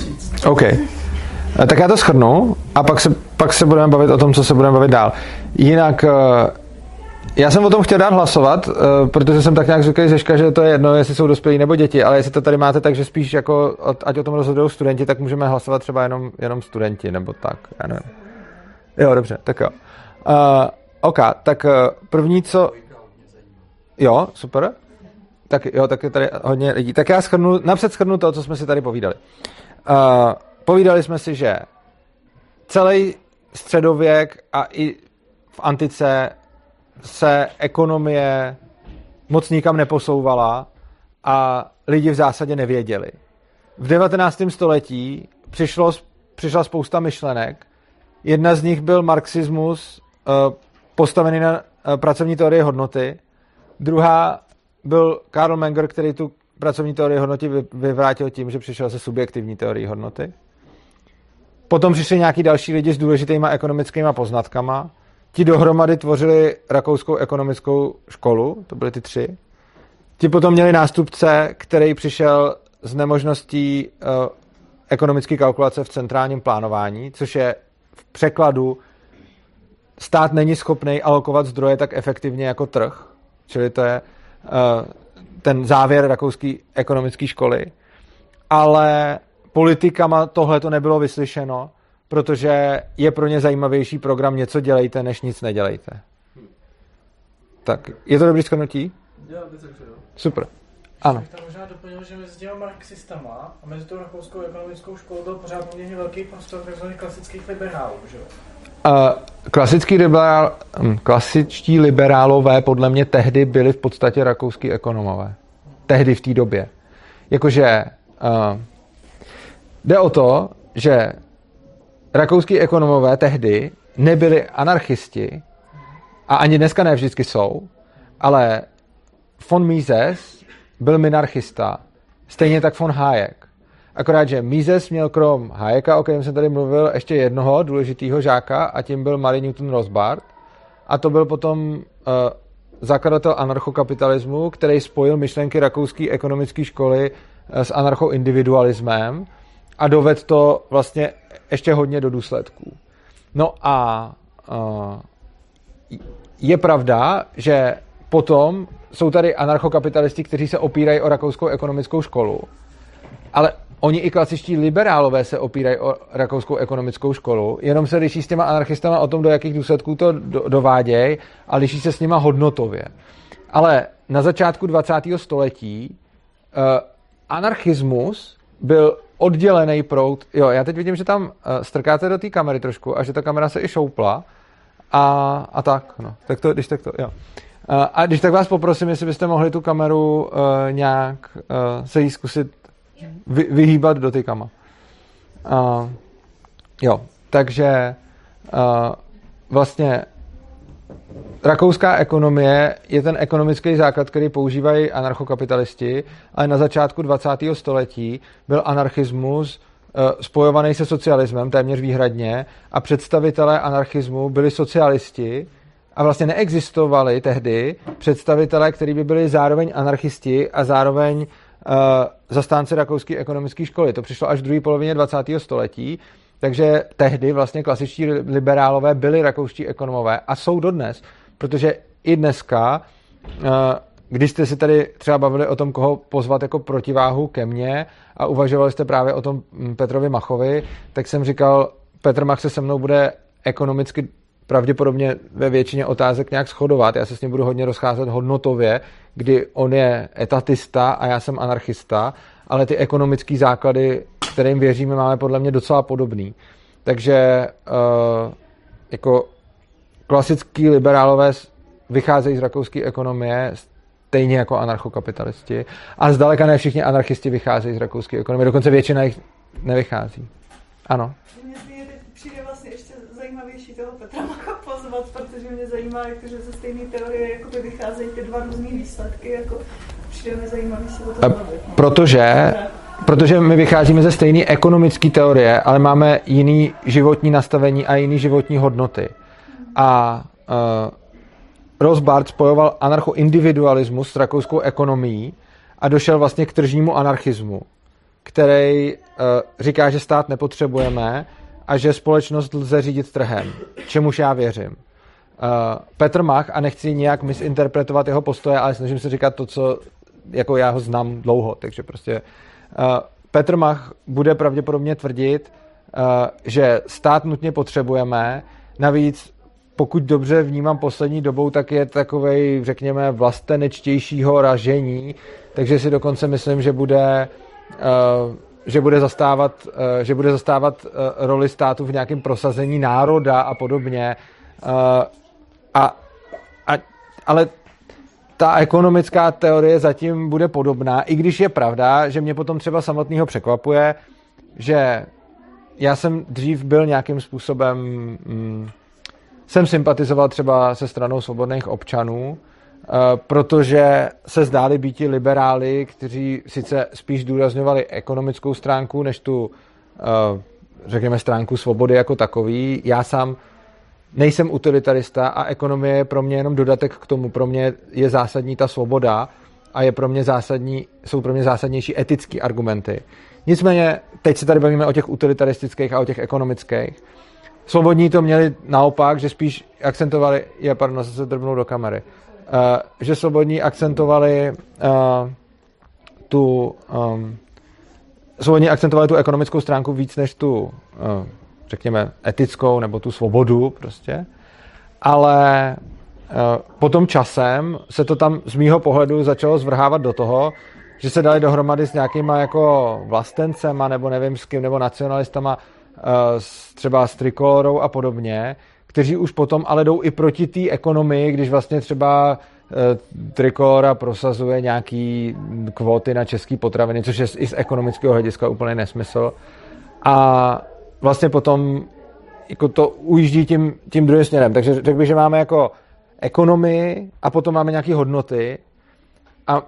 OK. Eh, Tak já to schrnu a pak se, pak se budeme bavit o tom, co se budeme bavit dál. Jinak, eh, já jsem o tom chtěl dát hlasovat, eh, protože jsem tak nějak řekl Zeška, že to je jedno, jestli jsou dospělí nebo děti, ale jestli to tady máte tak, že spíš jako, ať o tom rozhodují studenti, tak můžeme hlasovat třeba jenom, jenom studenti, nebo tak, já nevím. Jo, dobře, tak jo. Uh, OK, tak eh, první, co... Jo, super. Tak jo, tak je tady hodně lidí. Tak já schrnu, napřed schrnu to, co jsme si tady povídali. Uh, povídali jsme si, že celý středověk a i v antice se ekonomie moc nikam neposouvala a lidi v zásadě nevěděli. V 19. století přišlo, přišla spousta myšlenek. Jedna z nich byl marxismus postavený na eh, pracovní teorii hodnoty. Druhá byl Karl Menger, který tu pracovní teorii hodnoty vy- vyvrátil tím, že přišel se subjektivní teorií hodnoty. Potom přišli nějaký další lidi s důležitýma ekonomickými poznatkama. Ti dohromady tvořili rakouskou ekonomickou školu, to byly ty tři. Ti potom měli nástupce, který přišel s nemožností uh, ekonomické kalkulace v centrálním plánování, což je v překladu stát není schopný alokovat zdroje tak efektivně jako trh. Čili to je uh, ten závěr rakouské ekonomické školy. Ale politikama tohle to nebylo vyslyšeno, protože je pro ně zajímavější program něco dělejte, než nic nedělejte. Tak, je to dobrý? Já bych jo. Super. Ano. Bych tam možná doplnil, že mezi těma marxistama a mezi tou rakouskou ekonomickou školou byl pořád poměrně velký prostor tzv. klasických liberálů, že jo? Klasický liberál, hm, klasičtí liberálové podle mě tehdy byli v podstatě rakouský ekonomové. Tehdy v té době. Jakože uh, jde o to, že rakouský ekonomové tehdy nebyli anarchisti a ani dneska ne vždycky jsou, ale von Mises byl minarchista, stejně tak von Hayek. Akorát, že Mises měl krom Hayeka, o kterém jsem tady mluvil, ještě jednoho důležitého žáka a tím byl Marie Newton Rothbard. a to byl potom uh, zakladatel anarchokapitalismu, který spojil myšlenky rakouské ekonomické školy uh, s anarchoindividualismem a doved to vlastně ještě hodně do důsledků. No a uh, je pravda, že potom jsou tady anarchokapitalisti, kteří se opírají o rakouskou ekonomickou školu, ale oni i klasičtí liberálové se opírají o rakouskou ekonomickou školu, jenom se liší s těma anarchistama o tom, do jakých důsledků to do, dovádějí a liší se s nima hodnotově. Ale na začátku 20. století uh, anarchismus byl oddělený proud. Jo, já teď vidím, že tam uh, strkáte do té kamery trošku a že ta kamera se i šoupla. A, a tak, no. Tak to, když tak to, jo. Uh, a když tak vás poprosím, jestli byste mohli tu kameru uh, nějak uh, se jí zkusit vy, vyhýbat dotykama. Uh, jo, takže uh, vlastně rakouská ekonomie je ten ekonomický základ, který používají anarchokapitalisti, ale na začátku 20. století byl anarchismus spojovaný se socialismem téměř výhradně a představitelé anarchismu byli socialisti a vlastně neexistovali tehdy představitelé, kteří by byli zároveň anarchisti a zároveň uh, zastánci rakouské ekonomické školy. To přišlo až v druhé polovině 20. století, takže tehdy vlastně klasičtí liberálové byli rakouští ekonomové a jsou dodnes, protože i dneska, uh, když jste si tady třeba bavili o tom, koho pozvat jako protiváhu ke mně a uvažovali jste právě o tom hm, Petrovi Machovi, tak jsem říkal, Petr Mach se se mnou bude ekonomicky pravděpodobně ve většině otázek nějak shodovat. Já se s ním budu hodně rozcházet hodnotově, kdy on je etatista a já jsem anarchista, ale ty ekonomické základy, kterým věříme, máme podle mě docela podobný. Takže uh, jako klasický liberálové vycházejí z rakouské ekonomie stejně jako anarchokapitalisti a zdaleka ne všichni anarchisti vycházejí z rakouské ekonomie, dokonce většina jich nevychází. Ano. Mně přijde vlastně ještě zajímavější toho Petra Macha pozvat, protože mě zajímá, jak že ze stejné teorie jakoby vycházejí ty dva různé výsledky, jako přijde mi zajímavý si o tom Protože, protože my vycházíme ze stejné ekonomické teorie, ale máme jiný životní nastavení a jiný životní hodnoty. A uh, Rothbard spojoval anarchoindividualismus s rakouskou ekonomií a došel vlastně k tržnímu anarchismu, který uh, říká, že stát nepotřebujeme, a že společnost lze řídit trhem, čemuž já věřím. Uh, Petr Mach, a nechci nějak misinterpretovat jeho postoje, ale snažím se říkat to, co jako já ho znám dlouho, takže prostě uh, Petr Mach bude pravděpodobně tvrdit, uh, že stát nutně potřebujeme, navíc pokud dobře vnímám poslední dobou, tak je takovej, řekněme, vlastenečtějšího ražení, takže si dokonce myslím, že bude že bude zastávat, eh, že bude zastávat eh, roli státu v nějakém prosazení národa a podobně. A, a, ale ta ekonomická teorie zatím bude podobná, i když je pravda, že mě potom třeba samotného překvapuje, že já jsem dřív byl nějakým způsobem, hm, jsem sympatizoval třeba se stranou svobodných občanů, Eh, protože se zdáli být liberáli, kteří sice spíš důrazňovali ekonomickou stránku, než tu, eh, řekněme, stránku svobody jako takový. Já sám nejsem utilitarista a ekonomie je pro mě jenom dodatek k tomu. Pro mě je zásadní ta svoboda a je pro mě zásadní, jsou pro mě zásadnější etické argumenty. Nicméně, teď se tady bavíme o těch utilitaristických a o těch ekonomických. Svobodní to měli naopak, že spíš akcentovali, je, pardon, se drbnou do kamery, uh, že svobodní akcentovali uh, tu um, svobodní akcentovali tu ekonomickou stránku víc než tu, uh, řekněme, etickou nebo tu svobodu prostě. Ale uh, potom časem se to tam z mýho pohledu začalo zvrhávat do toho, že se dali dohromady s nějakýma jako vlastencema nebo nevím s kým, nebo nacionalistama, uh, třeba s trikolorou a podobně, kteří už potom ale jdou i proti té ekonomii, když vlastně třeba eh, Trikolora prosazuje nějaký kvóty na české potraviny, což je i z ekonomického hlediska úplně nesmysl. A vlastně potom jako to ujíždí tím, tím druhým směrem. Takže řekl bych, že máme jako ekonomii a potom máme nějaké hodnoty a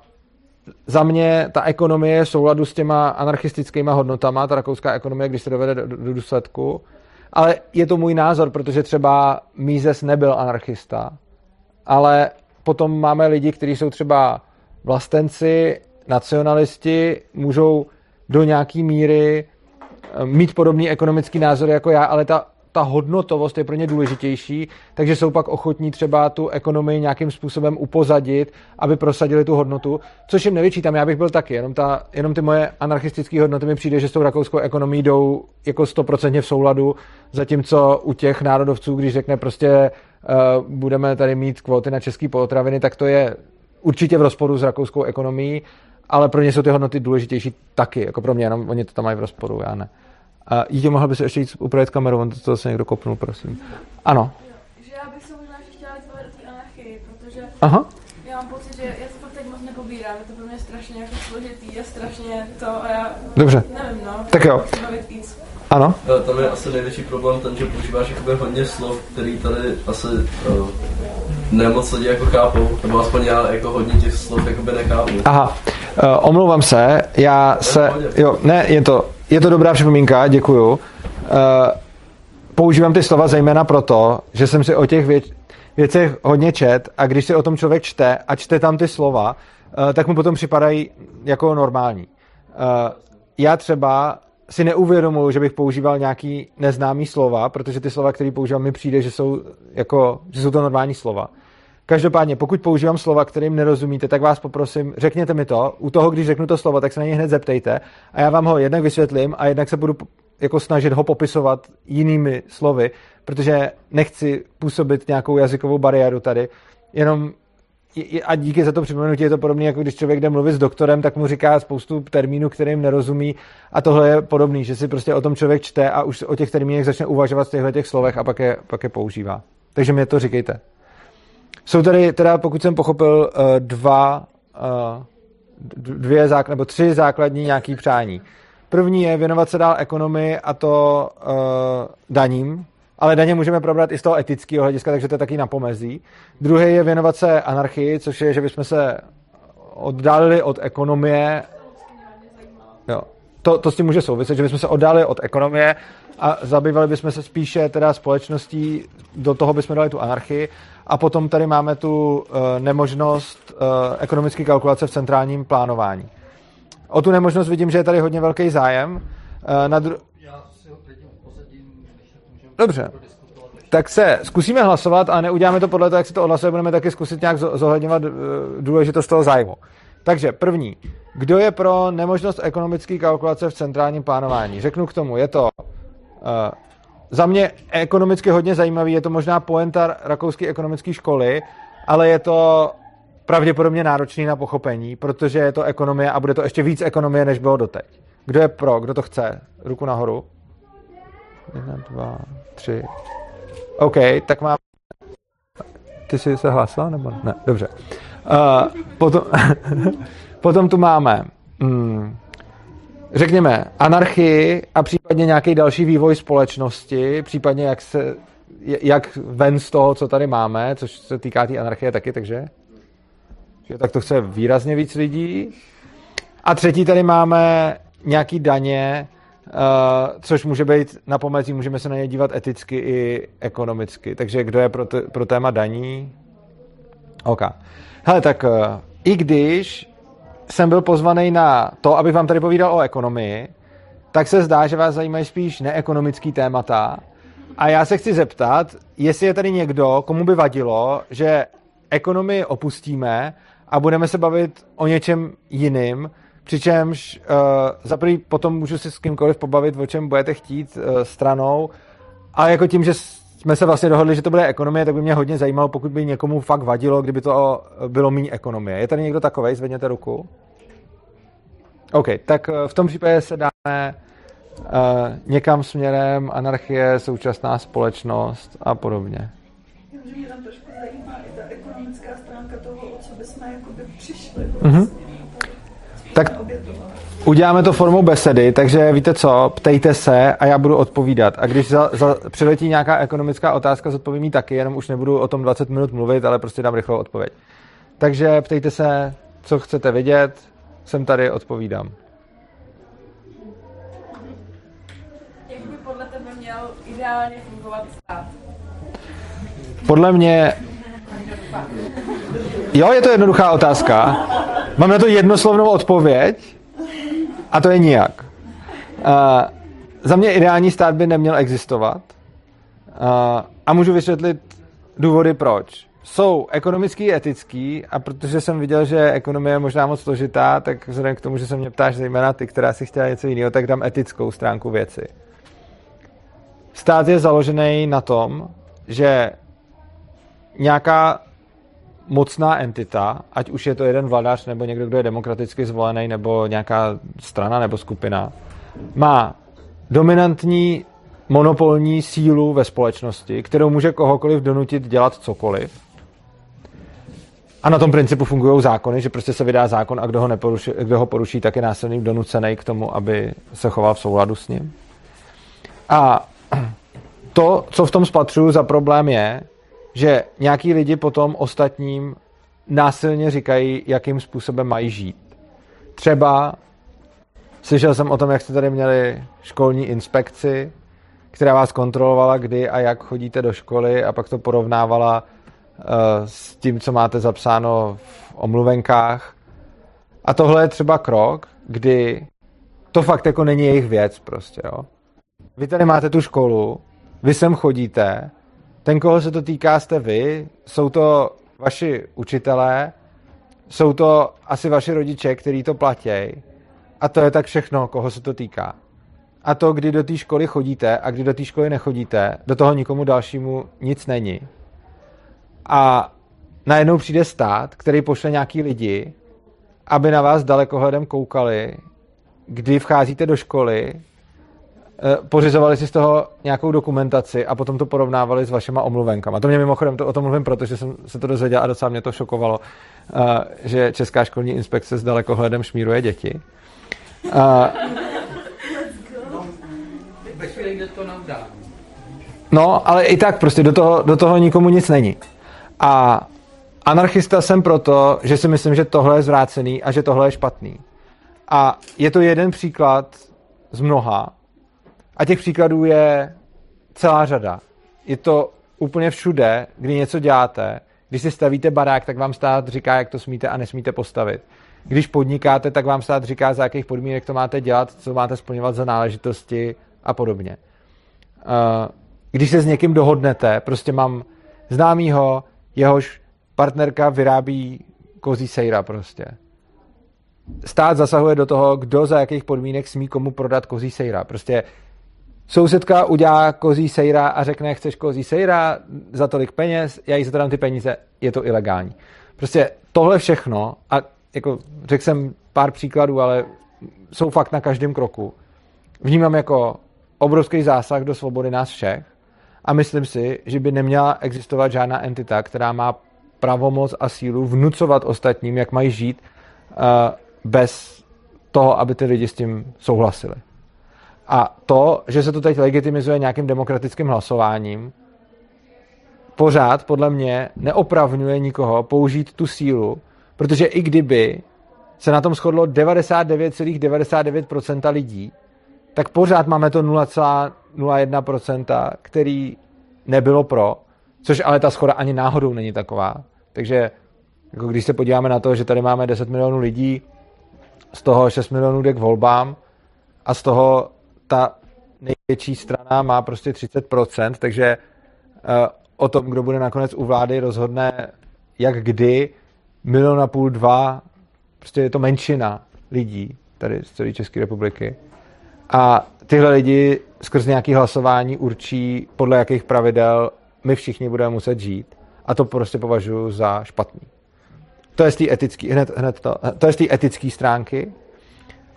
za mě ta ekonomie je v souladu s těma anarchistickýma hodnotama, ta rakouská ekonomie, když se dovede do, do důsledku, Ale je to můj názor, protože třeba Mízes nebyl anarchista, ale potom máme lidi, kteří jsou třeba vlastenci, nacionalisti, můžou do nějaké míry mít podobný ekonomický názor jako já, ale ta, ta hodnotovost je pro ně důležitější, takže jsou pak ochotní třeba tu ekonomii nějakým způsobem upozadit, aby prosadili tu hodnotu, což jim nevyčítám, já bych byl taky, jenom, ta, jenom ty moje anarchistické hodnoty mi přijde, že s tou rakouskou ekonomií jdou jako stoprocentně v souladu, zatímco u těch národovců, když řekne prostě uh, budeme tady mít kvóty na české potraviny, tak to je určitě v rozporu s rakouskou ekonomií, ale pro ně jsou ty hodnoty důležitější taky, jako pro mě, jenom oni to tam mají v rozporu, já ne. A dítě, mohla by se ještě jít upravit kameru, on to, to se někdo kopnul, prosím. Ano. Že já bych se možná ještě chtěla víc bavit o té anarchii, protože Aha. já mám pocit, že já to fakt teď moc nepobírám, je to pro mě strašně jako složitý a strašně to a já Dobře. nevím no. Tak jo. Ano. Tam je asi největší problém ten, že používáš jakoby hodně slov, který tady asi uh, nemoc lidi jako chápou, nebo aspoň já jako hodně těch slov jakoby nechápu. Aha. Uh, omlouvám se, já se... Jo, ne, je to, je to dobrá připomínka, děkuju. Uh, používám ty slova zejména proto, že jsem si o těch věc, věcech hodně čet a když si o tom člověk čte a čte tam ty slova, uh, tak mu potom připadají jako normální. Uh, já třeba si neuvědomuji, že bych používal nějaký neznámý slova, protože ty slova, které používám, mi přijde, že jsou, jako, že jsou to normální slova. Každopádně, pokud používám slova, kterým nerozumíte, tak vás poprosím, řekněte mi to. U toho, když řeknu to slovo, tak se na něj hned zeptejte a já vám ho jednak vysvětlím a jednak se budu jako snažit ho popisovat jinými slovy, protože nechci působit nějakou jazykovou bariéru tady. Jenom a díky za to připomenutí je to podobné, jako když člověk jde mluvit s doktorem, tak mu říká spoustu termínů, kterým nerozumí a tohle je podobný, že si prostě o tom člověk čte a už o těch termínech začne uvažovat v těchto těch slovech a pak je, pak je používá. Takže mě to říkejte. Jsou tady teda, pokud jsem pochopil, dva, dvě základ, nebo tři základní nějaký přání. První je věnovat se dál ekonomii a to uh, daním, ale daně můžeme probrat i z toho etického hlediska, takže to je taky na pomezí. Druhý je věnovat se anarchii, což je, že bychom se oddálili od ekonomie. Jo. To, to s tím může souviset, že bychom se oddálili od ekonomie a zabývali bychom se spíše teda společností, do toho bychom dali tu anarchii. A potom tady máme tu uh, nemožnost uh, ekonomické kalkulace v centrálním plánování. O tu nemožnost vidím, že je tady hodně velký zájem. Uh, na dru- Dobře. Tak se zkusíme hlasovat a neuděláme to podle toho, jak se to odhlasuje, budeme taky zkusit nějak zohledňovat důležitost toho zájmu. Takže první. Kdo je pro nemožnost ekonomické kalkulace v centrálním plánování? Řeknu k tomu, je to uh, za mě ekonomicky hodně zajímavý, je to možná poenta rakouské ekonomické školy, ale je to pravděpodobně náročný na pochopení, protože je to ekonomie a bude to ještě víc ekonomie, než bylo doteď. Kdo je pro? Kdo to chce? Ruku nahoru. Jedna, dva, tři. OK, tak mám... Ty jsi se hlásila, nebo ne? Dobře. Uh, potom, *laughs* potom tu máme hmm, řekněme, anarchii a případně nějaký další vývoj společnosti, případně jak se jak ven z toho, co tady máme, což se týká té tý anarchie taky, takže že tak to chce výrazně víc lidí. A třetí tady máme nějaký daně, uh, což může být na pomezí, můžeme se na ně dívat eticky i ekonomicky. Takže kdo je pro, t- pro téma daní? OK. Hele, tak uh, i když jsem byl pozvaný na to, abych vám tady povídal o ekonomii, tak se zdá, že vás zajímají spíš neekonomický témata. A já se chci zeptat, jestli je tady někdo, komu by vadilo, že ekonomii opustíme a budeme se bavit o něčem jiným, přičemž uh, za prvý potom můžu si s kýmkoliv pobavit, o čem budete chtít uh, stranou, a jako tím, že jsme se vlastně dohodli, že to bude ekonomie, tak by mě hodně zajímalo, pokud by někomu fakt vadilo, kdyby to bylo méně ekonomie. Je tady někdo takovej? Zvedněte ruku. OK, tak v tom případě se dáme uh, někam směrem anarchie, současná společnost a podobně. Že mě tam trošku zajímá i ta ekonomická stránka toho, o co bychom jakoby přišli. Mm-hmm. Tak uděláme to formou besedy, takže víte co, ptejte se a já budu odpovídat. A když za, za, přiletí nějaká ekonomická otázka, zodpovím ji taky, jenom už nebudu o tom 20 minut mluvit, ale prostě dám rychlou odpověď. Takže ptejte se, co chcete vědět, jsem tady, odpovídám. Jak by podle tebe měl ideálně fungovat stát? Podle mě... Jo, je to jednoduchá otázka. Mám na to jednoslovnou odpověď a to je nijak. Uh, za mě ideální stát by neměl existovat. Uh, a můžu vysvětlit důvody proč. Jsou ekonomický, etický a protože jsem viděl, že ekonomie je možná moc složitá, tak vzhledem k tomu, že se mě ptáš zejména ty, která si chtěla něco jiného, tak dám etickou stránku věci. Stát je založený na tom, že nějaká mocná entita, ať už je to jeden vladař, nebo někdo, kdo je demokraticky zvolený, nebo nějaká strana nebo skupina, má dominantní monopolní sílu ve společnosti, kterou může kohokoliv donutit dělat cokoliv. A na tom principu fungují zákony, že prostě se vydá zákon a kdo ho, neporuší, kdo ho poruší, tak je násilným donucený k tomu, aby se choval v souladu s ním. A to, co v tom spatřuju za problém je, že nějaký lidi potom ostatním násilně říkají, jakým způsobem mají žít. Třeba slyšel jsem o tom, jak jste tady měli školní inspekci, která vás kontrolovala, kdy a jak chodíte do školy a pak to porovnávala uh, s tím, co máte zapsáno v omluvenkách. A tohle je třeba krok, kdy to fakt jako není jejich věc prostě, jo. Vy tady máte tu školu, vy sem chodíte, ten, koho se to týká, jste vy, jsou to vaši učitelé, jsou to asi vaši rodiče, kteří to platí. A to je tak všechno, koho se to týká. A to, kdy do té školy chodíte a kdy do té školy nechodíte, do toho nikomu dalšímu nic není. A najednou přijde stát, který pošle nějaký lidi, aby na vás dalekohledem koukali, kdy vcházíte do školy, pořizovali si z toho nějakou dokumentaci a potom to porovnávali s vašima omluvenkama. To mě mimochodem to, o tom mluvím, protože jsem se to dozvěděl a docela mě to šokovalo, uh, že Česká školní inspekce s dalekohledem šmíruje děti. Uh. No, ale i tak prostě do toho, do toho nikomu nic není. A anarchista jsem proto, že si myslím, že tohle je zvrácený a že tohle je špatný. A je to jeden příklad z mnoha, a těch příkladů je celá řada. Je to úplně všude, kdy něco děláte. Když si stavíte barák, tak vám stát říká, jak to smíte a nesmíte postavit. Když podnikáte, tak vám stát říká, za jakých podmínek to máte dělat, co máte splňovat za náležitosti a podobně. Eh, když se s někým dohodnete, prostě mám známýho, jehož partnerka vyrábí kozí sejra prostě. Stát zasahuje do toho, kdo za jakých podmínek smí komu prodat kozí sejra. Prostě Sousedka udělá kozí sejra a řekne, chceš kozí sejra za tolik peněz, já jí zadám ty peníze, je to ilegální. Prostě tohle všechno, a jako řekl jsem pár příkladů, ale jsou fakt na každém kroku, vnímám jako obrovský zásah do svobody nás všech a myslím si, že by neměla existovat žádná entita, která má pravomoc a sílu vnucovat ostatním, jak mají žít, uh, bez toho, aby ty lidi s tím souhlasili. A to, že se to teď legitimizuje nějakým demokratickým hlasováním, pořád podle mě neopravňuje nikoho použít tu sílu, protože i kdyby se na tom shodlo 99,99% ,99 lidí, tak pořád máme to 0,01%, který nebylo pro, což ale ta schoda ani náhodou není taková. Takže jako když se podíváme na to, že tady máme 10 milionů lidí, z toho 6 milionů jde k volbám a z toho ta největší strana má prostě 30%, takže uh, o tom, kdo bude nakonec u vlády, rozhodne jak kdy, milion a půl, dva, prostě je to menšina lidí tady z celé České republiky. A tyhle lidi skrz nějaké hlasování určí, podle jakých pravidel my všichni budeme muset žít. A to prostě považuji za špatný. To je z té etický, hned, hned to, to je z té etické stránky.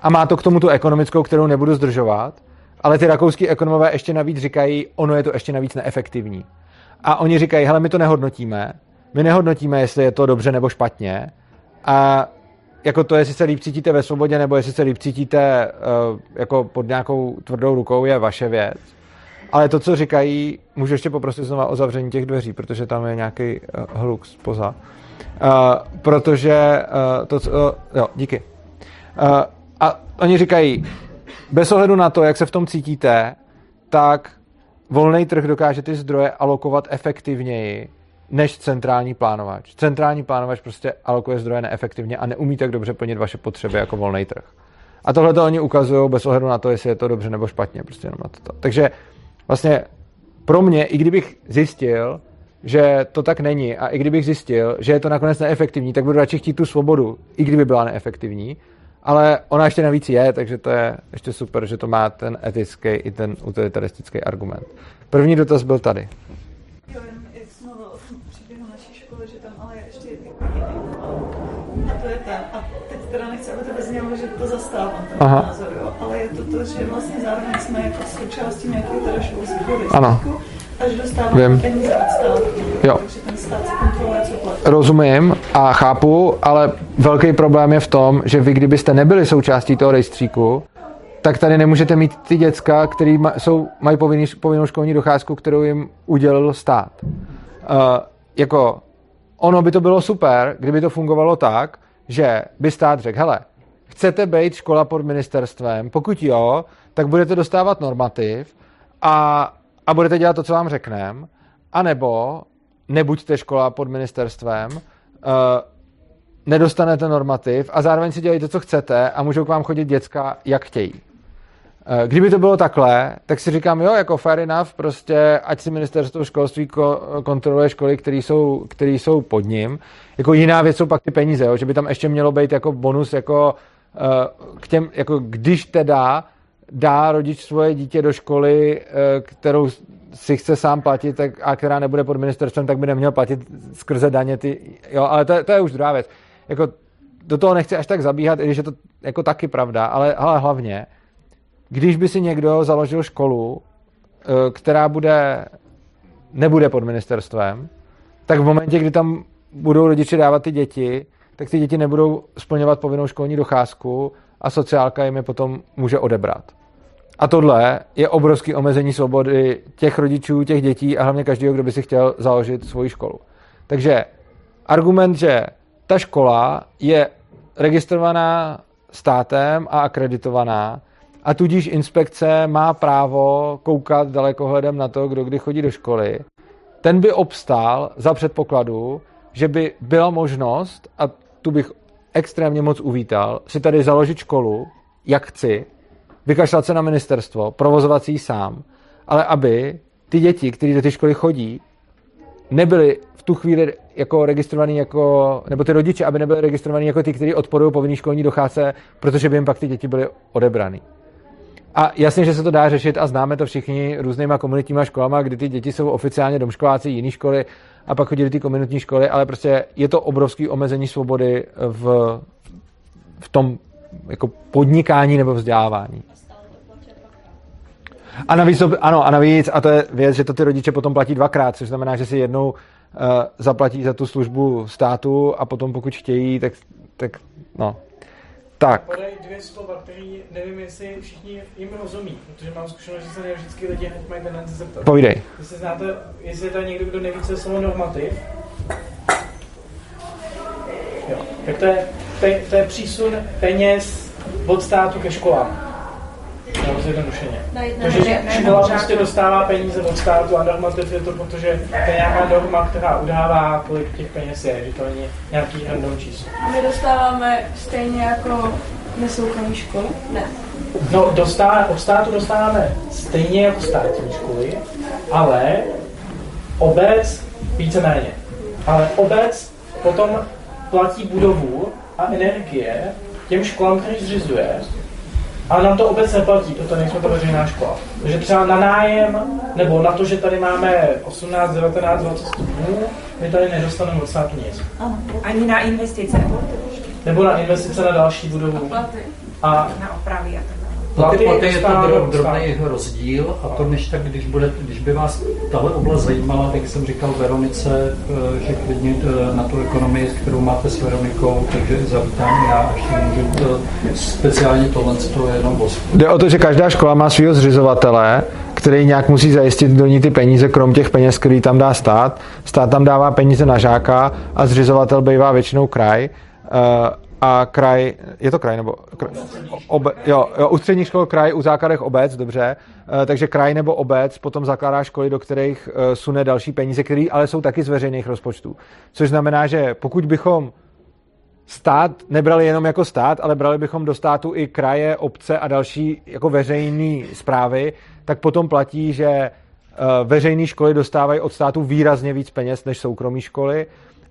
A má to k tomu tu ekonomickou, kterou nebudu zdržovat, ale ty rakouský ekonomové ještě navíc říkají, ono je to ještě navíc neefektivní. A oni říkají, hele, my to nehodnotíme, my nehodnotíme, jestli je to dobře nebo špatně. A jako to, jestli se líp cítíte ve svobodě, nebo jestli se líp cítíte uh, jako pod nějakou tvrdou rukou, je vaše věc. Ale to, co říkají, můžu ještě poprosit znova o zavření těch dveří, protože tam je nějaký uh, hluk spoza. Uh, protože uh, to, co, uh, jo, díky. Uh, a oni říkají, bez ohledu na to, jak se v tom cítíte, tak volný trh dokáže ty zdroje alokovat efektivněji než centrální plánovač. Centrální plánovač prostě alokuje zdroje neefektivně a neumí tak dobře plnit vaše potřeby jako volný trh. A tohle to oni ukazují bez ohledu na to, jestli je to dobře nebo špatně. Prostě jenom na to. Takže vlastně pro mě, i kdybych zjistil, že to tak není a i kdybych zjistil, že je to nakonec neefektivní, tak budu radši chtít tu svobodu, i kdyby byla neefektivní, ale ona ještě navíc je, takže to je ještě super, že to má ten etický i ten utilitaristický argument. První dotaz byl tady. Jo, jenom jak jsme mluvil o tom příběhu naší školy, že tam ale je ještě jiný A to je ten. A teď teda nechci, aby to vyznělo, že to zastávám, ten Aha. názor, jo. Ale je to to, že vlastně zároveň jsme jako součástí nějakého teda školského Ano. rejstříku a že dostáváme Vím. peníze od státu. Jo. Takže ten stát. Rozumím a chápu, ale velký problém je v tom, že vy, kdybyste nebyli součástí toho rejstříku, tak tady nemůžete mít ty děcka, který ma, jsou, mají povinný, povinnou školní docházku, kterou jim udělil stát. Uh, jako, ono by to bylo super, kdyby to fungovalo tak, že by stát řekl, hele, chcete být škola pod ministerstvem, pokud jo, tak budete dostávat normativ a, a budete dělat to, co vám řekneme, anebo nebuďte škola pod ministerstvem, uh, nedostanete normativ a zároveň si dělejte, co chcete a můžou k vám chodit děcka, jak chtějí. Eh, Kdyby to bylo takhle, tak si říkám, jo, jako fair enough, prostě ať si ministerstvo školství ko- kontroluje školy, které jsou, které jsou pod ním. Jako jiná věc jsou pak ty peníze, jo, že by tam ještě mělo být jako bonus, jako eh, k těm, jako když teda dá rodič svoje dítě do školy, eh, kterou si chce sám platit tak, a která nebude pod ministerstvem, tak by neměl platit skrze daně ty, jo, ale to, to je už druhá věc. Jako do toho nechci až tak zabíhat, i když je to jako taky pravda, ale, ale hlavně, když by si někdo založil školu, eh, která bude, nebude pod ministerstvem, tak v momentě, kdy tam budou rodiče dávat ty děti, tak ty děti nebudou splňovat povinnou školní docházku a sociálka jim je potom může odebrat. A tohle je obrovský omezení svobody těch rodičů, těch dětí a hlavně každého, kdo by si chtěl založit svoji školu. Takže argument, že ta škola je registrovaná státem a akreditovaná a tudíž inspekce má právo koukat dalekohledem na to, kdo kdy chodí do školy, ten by obstál za předpokladu, že by byla možnost, a tu bych extrémně moc uvítal, si tady založit školu, jak chci, vykašlat se na ministerstvo, ji sám, ale aby ty děti, které do té školy chodí, nebyly v tu chvíli jako registrovaný jako, nebo ty rodiče, aby nebyly registrovaný jako ty, kteří odporují povinný školní docházce, protože by jim pak ty děti byly odebraný. A jasně, že se to dá řešit a známe to všichni různýma komunitníma školama, kdy ty děti jsou oficiálně domškoláci jiné školy a pak chodí do té komunitní školy, ale prostě je to obrovský omezení svobody v, v tom jako podnikání nebo vzdělávání. A navíc, to, ano, a navíc, a to je věc, že to ty rodiče potom platí dvakrát, což znamená, že si jednou uh, zaplatí za tu službu státu a potom pokud chtějí, tak, tak no. Tak, Podej dvě slova, který nevím, jestli všichni jim rozumí, protože mám zkušenost, že se ne vždycky lidi hned mají tendenci zeptat. povídej. Jestli znáte, jestli je tady někdo, kdo neví, co je slovo normativ. Jo. Tak to je, to, je, to je přísun peněz od státu ke školám. Nebo zjednodušeně. Takže škola prostě dostává peníze od státu a normativ je to, protože to je nějaká norma, která udává, kolik těch peněz je, že to není nějaký random číslo. My dostáváme stejně jako nesoukromí školy? Ne. No, dostá, od státu dostáváme stejně jako státní školy, ale obec víceméně. Ale obec potom platí budovu a energie těm školám, který zřizuje, a nám to obec neplatí, proto nejsme to veřejná škola. Takže třeba na nájem, nebo na to, že tady máme 18, 19, 20 stupňů, my tady nedostaneme od státu nic. Ani na investice, Nebo na investice na další budovu. Platy. A na opravy a tak Platy, Platy platy je to drobný rozdíl a to než tak, když, bude, když by vás tahle oblast zajímala, tak jsem říkal Veronice, eh, že klidně eh, na tu ekonomii, kterou máte s Veronikou, takže zavítám já, až si můžu eh, speciálně tohle, to je jenom bosk. Jde o to, že každá škola má svého zřizovatele, který nějak musí zajistit do ní ty peníze, krom těch peněz, který tam dá stát. Stát tam dává peníze na žáka a zřizovatel bývá většinou kraj. A kraj, je to kraj nebo kraj, obe, jo, jo, u středních škol kraj, u základech obec, dobře, Eh, takže kraj nebo obec potom zakládá školy, do kterých eh, sune další peníze, které ale jsou taky z veřejných rozpočtů. Což znamená, že pokud bychom stát nebrali jenom jako stát, ale brali bychom do státu i kraje, obce a další jako veřejné zprávy, tak potom platí, že eh, veřejné školy dostávají od státu výrazně víc peněz než soukromé školy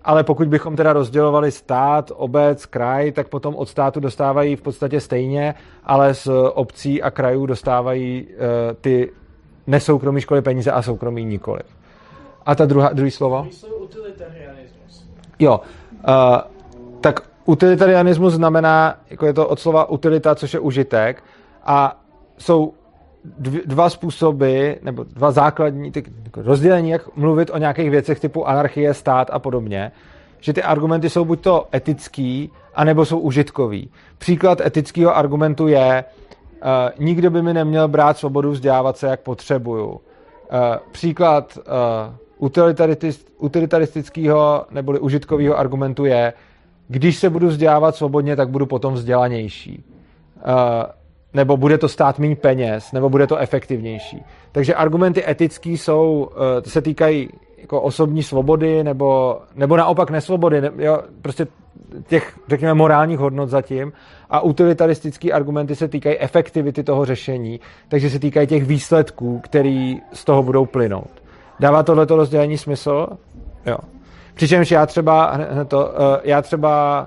ale pokud bychom teda rozdělovali stát, obec, kraj, tak potom od státu dostávají v podstatě stejně, ale z obcí a krajů dostávají uh, ty nesoukromí školy peníze a soukromí nikoli. A ta druhá, druhý slovo? utilitarianismus. Jo. Uh, tak utilitarianismus znamená, jako je to od slova utilita, což je užitek, a jsou dva způsoby, nebo dva základní ty, jako rozdělení, jak mluvit o nějakých věcech typu anarchie, stát a podobně, že ty argumenty jsou buď to etický, anebo jsou užitkový. Příklad etického argumentu je, uh, nikdo by mi neměl brát svobodu vzdělávat se, jak potřebuju. Uh, příklad uh, utilitaristického neboli užitkového argumentu je, když se budu vzdělávat svobodně, tak budu potom vzdělanější. Uh, nebo bude to stát méně peněz, nebo bude to efektivnější. Takže argumenty etický jsou, eh, se týkají jako osobní svobody, nebo, nebo naopak nesvobody, ne, jo, prostě těch, řekněme, morálních hodnot zatím. A utilitaristické argumenty se týkají efektivity toho řešení, takže se týkají těch výsledků, které z toho budou plynout. Dává tohleto rozdělení smysl? Jo. Přičemž já třeba, to, eh, já třeba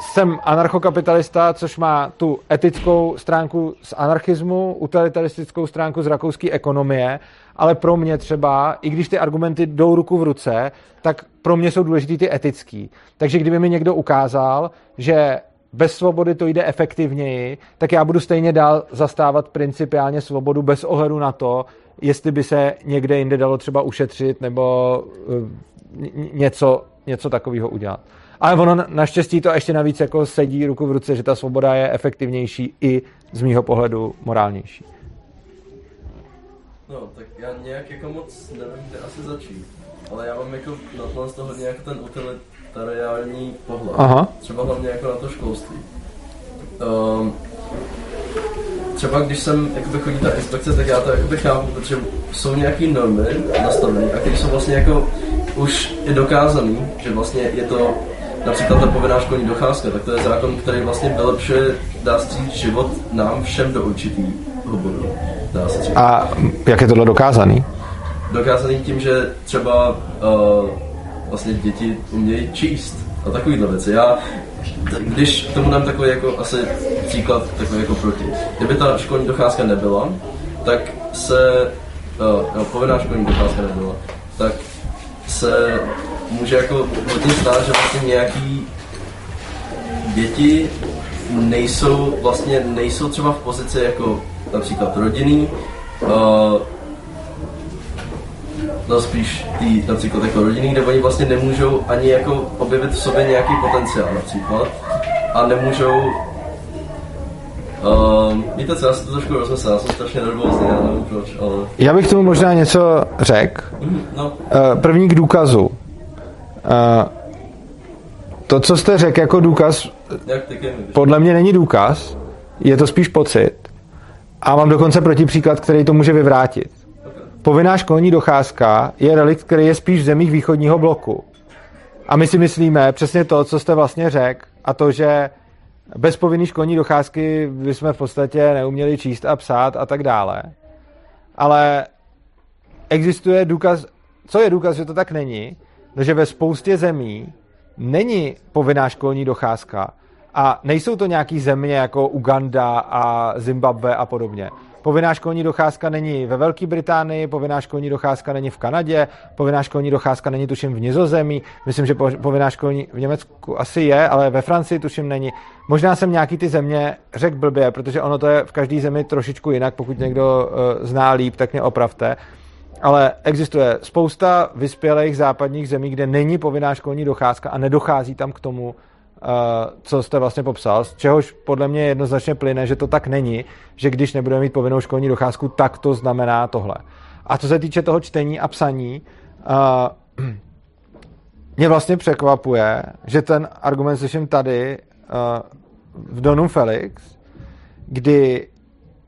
jsem anarchokapitalista, což má tu etickou stránku z anarchismu, utilitaristickou stránku z rakouské ekonomie, ale pro mě třeba, i když ty argumenty jdou ruku v ruce, tak pro mě jsou důležitý ty etický. Takže kdyby mi někdo ukázal, že bez svobody to jde efektivněji, tak já budu stejně dál zastávat principiálně svobodu bez ohledu na to, jestli by se někde jinde dalo třeba ušetřit nebo eh, něco, něco takového udělat. Ale ono naštěstí to ještě navíc jako sedí ruku v ruce, že ta svoboda je efektivnější i z mýho pohledu morálnější. No, tak já nějak jako moc nevím, kde asi začít. Ale já mám jako na tohle z toho hodně jako ten utilitariální pohled. Aha. Třeba hlavně jako na to školství. Um, třeba když jsem jakoby chodí ta inspekce, tak já to jakoby chápu, protože jsou nějaké normy nastavené a které jsou vlastně jako už i dokázaný, že vlastně je to například ta povinná školní docházka, tak to je zákon, který vlastně vylepšuje, dá život nám všem do určitého bodu. A jak je tohle dokázaný? Dokázaný tím, že třeba uh, vlastně děti umějí číst a takovýhle věci. Já, když tomu dám takový jako asi příklad takový jako proti. Kdyby ta školní docházka nebyla, tak se, uh, no, povinná školní docházka nebyla, tak se může jako hodně stát, že vlastně nějaký děti nejsou vlastně nejsou třeba v pozici jako například rodinný, uh, no spíš tý, například jako rodinný, kde oni vlastně nemůžou ani jako objevit v sobě nějaký potenciál například a nemůžou Uh, víte co, já si to trošku rozmyslel, já jsem strašně nervózní, já nevím proč, ale... Já bych tomu možná něco řekl. Mm, no. Uh, první k důkazu. To, co jste řekl jako důkaz, podle mě není důkaz, je to spíš pocit. A mám dokonce protipříklad, který to může vyvrátit. Povinná školní docházka je relikt, který je spíš v zemích východního bloku. A my si myslíme přesně to, co jste vlastně řekl, a to, že bez povinné školní docházky bychom v podstatě neuměli číst a psát a tak dále. Ale existuje důkaz, co je důkaz, že to tak není, že ve spoustě zemí není povinná školní docházka a nejsou to nějaký země jako Uganda a Zimbabwe a podobně. Povinná školní docházka není ve Velké Británii, povinná školní docházka není v Kanadě, povinná školní docházka není tuším v Nizozemí, myslím, že povinná školní v Německu asi je, ale ve Francii tuším není. Možná jsem nějaký ty země řekl blbě, protože ono to je v každé zemi trošičku jinak, pokud někdo uh, zná líp, tak mě opravte ale existuje spousta vyspělých západních zemí, kde není povinná školní docházka a nedochází tam k tomu, uh, co jste vlastně popsal, z čehož podle mě jednoznačně plyne, že to tak není, že když nebudeme mít povinnou školní docházku, tak to znamená tohle. A co se týče toho čtení a psaní, uh, *clears throat* mě vlastně překvapuje, že ten argument slyším tady uh, v Donum Felix, kdy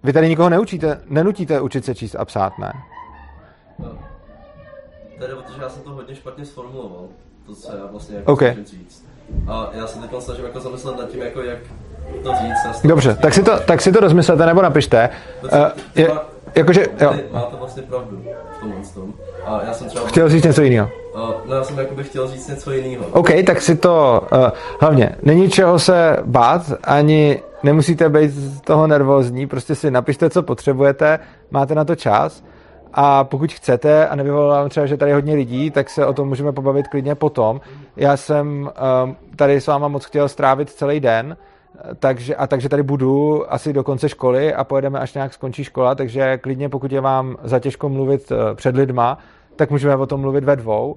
vy tady nikoho neučíte, nenutíte učit se číst a psát, ne? No. Tady, protože já jsem to hodně špatně sformuloval, to, co já vlastně jako Okay. říct. A já se teď snažím jako zamyslet nad tím, jako jak to říct. Dobře, vlastně- tak si to, tak si to rozmyslete nebo napište. Uh, je, jakože, jo, máte vlastně pravdu v tomhle tom. A já jsem třeba... chtěl říct něco jiného. Uh, no já jsem jakoby chtěl říct něco jiného. OK, tak si to, uh, hlavně, není čeho se bát, ani nemusíte být z toho nervózní, prostě si napište, co potřebujete, máte na to čas a pokud chcete a nevyvolám třeba, že tady je hodně lidí, tak se o tom můžeme pobavit klidně potom. Já jsem um, tady s váma moc chtěl strávit celý den, takže, a takže tady budu asi do konce školy a pojedeme, až nějak skončí škola, takže klidně, pokud je vám zatěžko mluvit eh, před lidma, tak můžeme o tom mluvit ve dvou.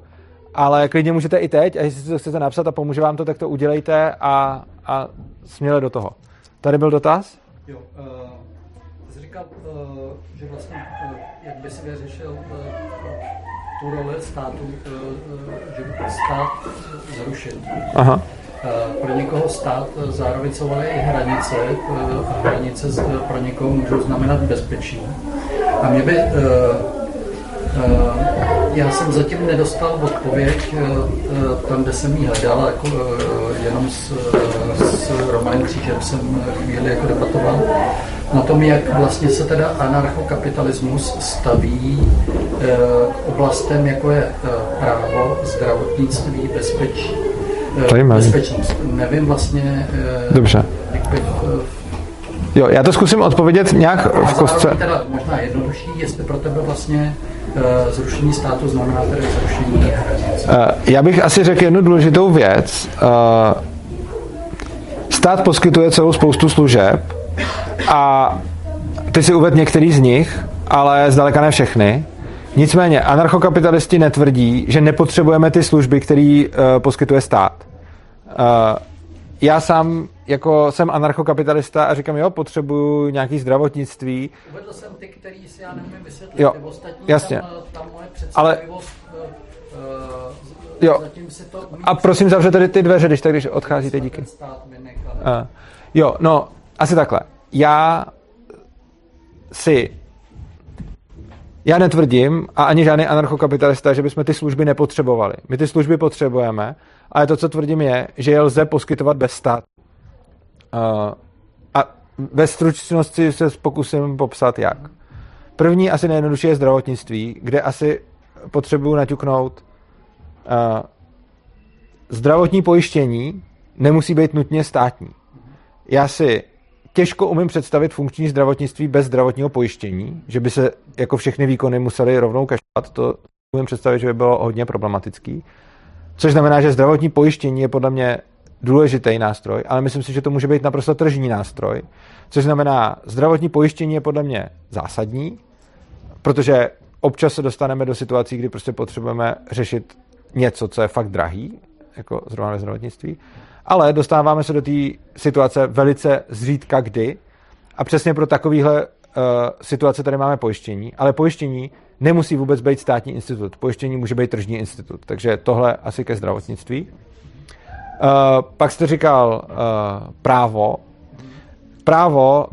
Ale klidně můžete i teď, a jestli si to chcete napsat a pomůže vám to, tak to udělejte a, a směle do toho. Tady byl dotaz? Jo, uh, uh, že vlastně, uh, jak by si vyřešil uh, tu roli státu, že by stát zrušil. Aha. Pro někoho stát zároveň jsou ale i hranice a hranice z- pro někoho můžou znamenat bezpečí. A mě by, já jsem zatím nedostal odpověď tam, kde jsem ji hledal, jako, jenom s, s Romanem Křížem jsem chvíli jako debatoval na tom, jak vlastně se teda anarchokapitalismus staví eh, k oblastem, jako je eh, právo, zdravotnictví, bezpečí, eh, bezpečnost. Nevím vlastně, eh, Dobře. jak bych, eh, Jo, já to zkusím odpovědět nějak v kostce. teda možná jednodušší, jestli pro tebe vlastně eh, zrušení státu znamená tedy zrušení. Eh, Já bych asi řekl jednu důležitou věc. Eh, Stát poskytuje celou spoustu služeb a ty si uvedl některý z nich, ale zdaleka ne všechny. Nicméně anarchokapitalisti netvrdí, že nepotřebujeme ty služby, které uh, poskytuje stát. Uh, já sám jako jsem anarchokapitalista a říkám, jo, potřebuju nějaký zdravotnictví, Uvedl jsem ty, který si já nemůžu vysvětlit, Jo, ty ostatní, jasně. tam, eh, tam moje Ale- eh, eh, Jo. zatím si to A prosím, zavřete tady ty dveře, když tak, když odcházíte, díky. Uh, jo, no, asi takhle. Já si já netvrdím, a ani žádný anarchokapitalista, že bychom ty služby nepotřebovali. My ty služby potřebujeme, ale to, co tvrdím, je, že je lze poskytovat bez stát. Uh, a ve stručnosti se pokusím popsat, jak. První, asi nejjednodušší je zdravotnictví, kde asi potřebuju naťuknout uh, zdravotní pojištění nemusí být nutně státní. Já si těžko umím představit funkční zdravotnictví bez zdravotního pojištění, že by se jako všechny výkony museli rovnou kašovat, to umím představit, že by bylo hodně problematický. Což znamená, že zdravotní pojištění je podle mě důležitý nástroj, ale myslím si, že to může být naprosto tržní nástroj. Což znamená, zdravotní pojištění je podle mě zásadní, protože občas se dostaneme do situací, kdy prostě potřebujeme řešit něco, co je fakt drahý, jako zrovna ve zdravotnictví, ale dostáváme se do té situace velice zřídka kdy a přesně pro takovýhle uh, situace tady máme pojištění, ale pojištění nemusí vůbec být státní institut. Pojištění může být tržní institut, takže tohle asi ke zdravotnictví. Uh, pak jste říkal uh, právo. Právo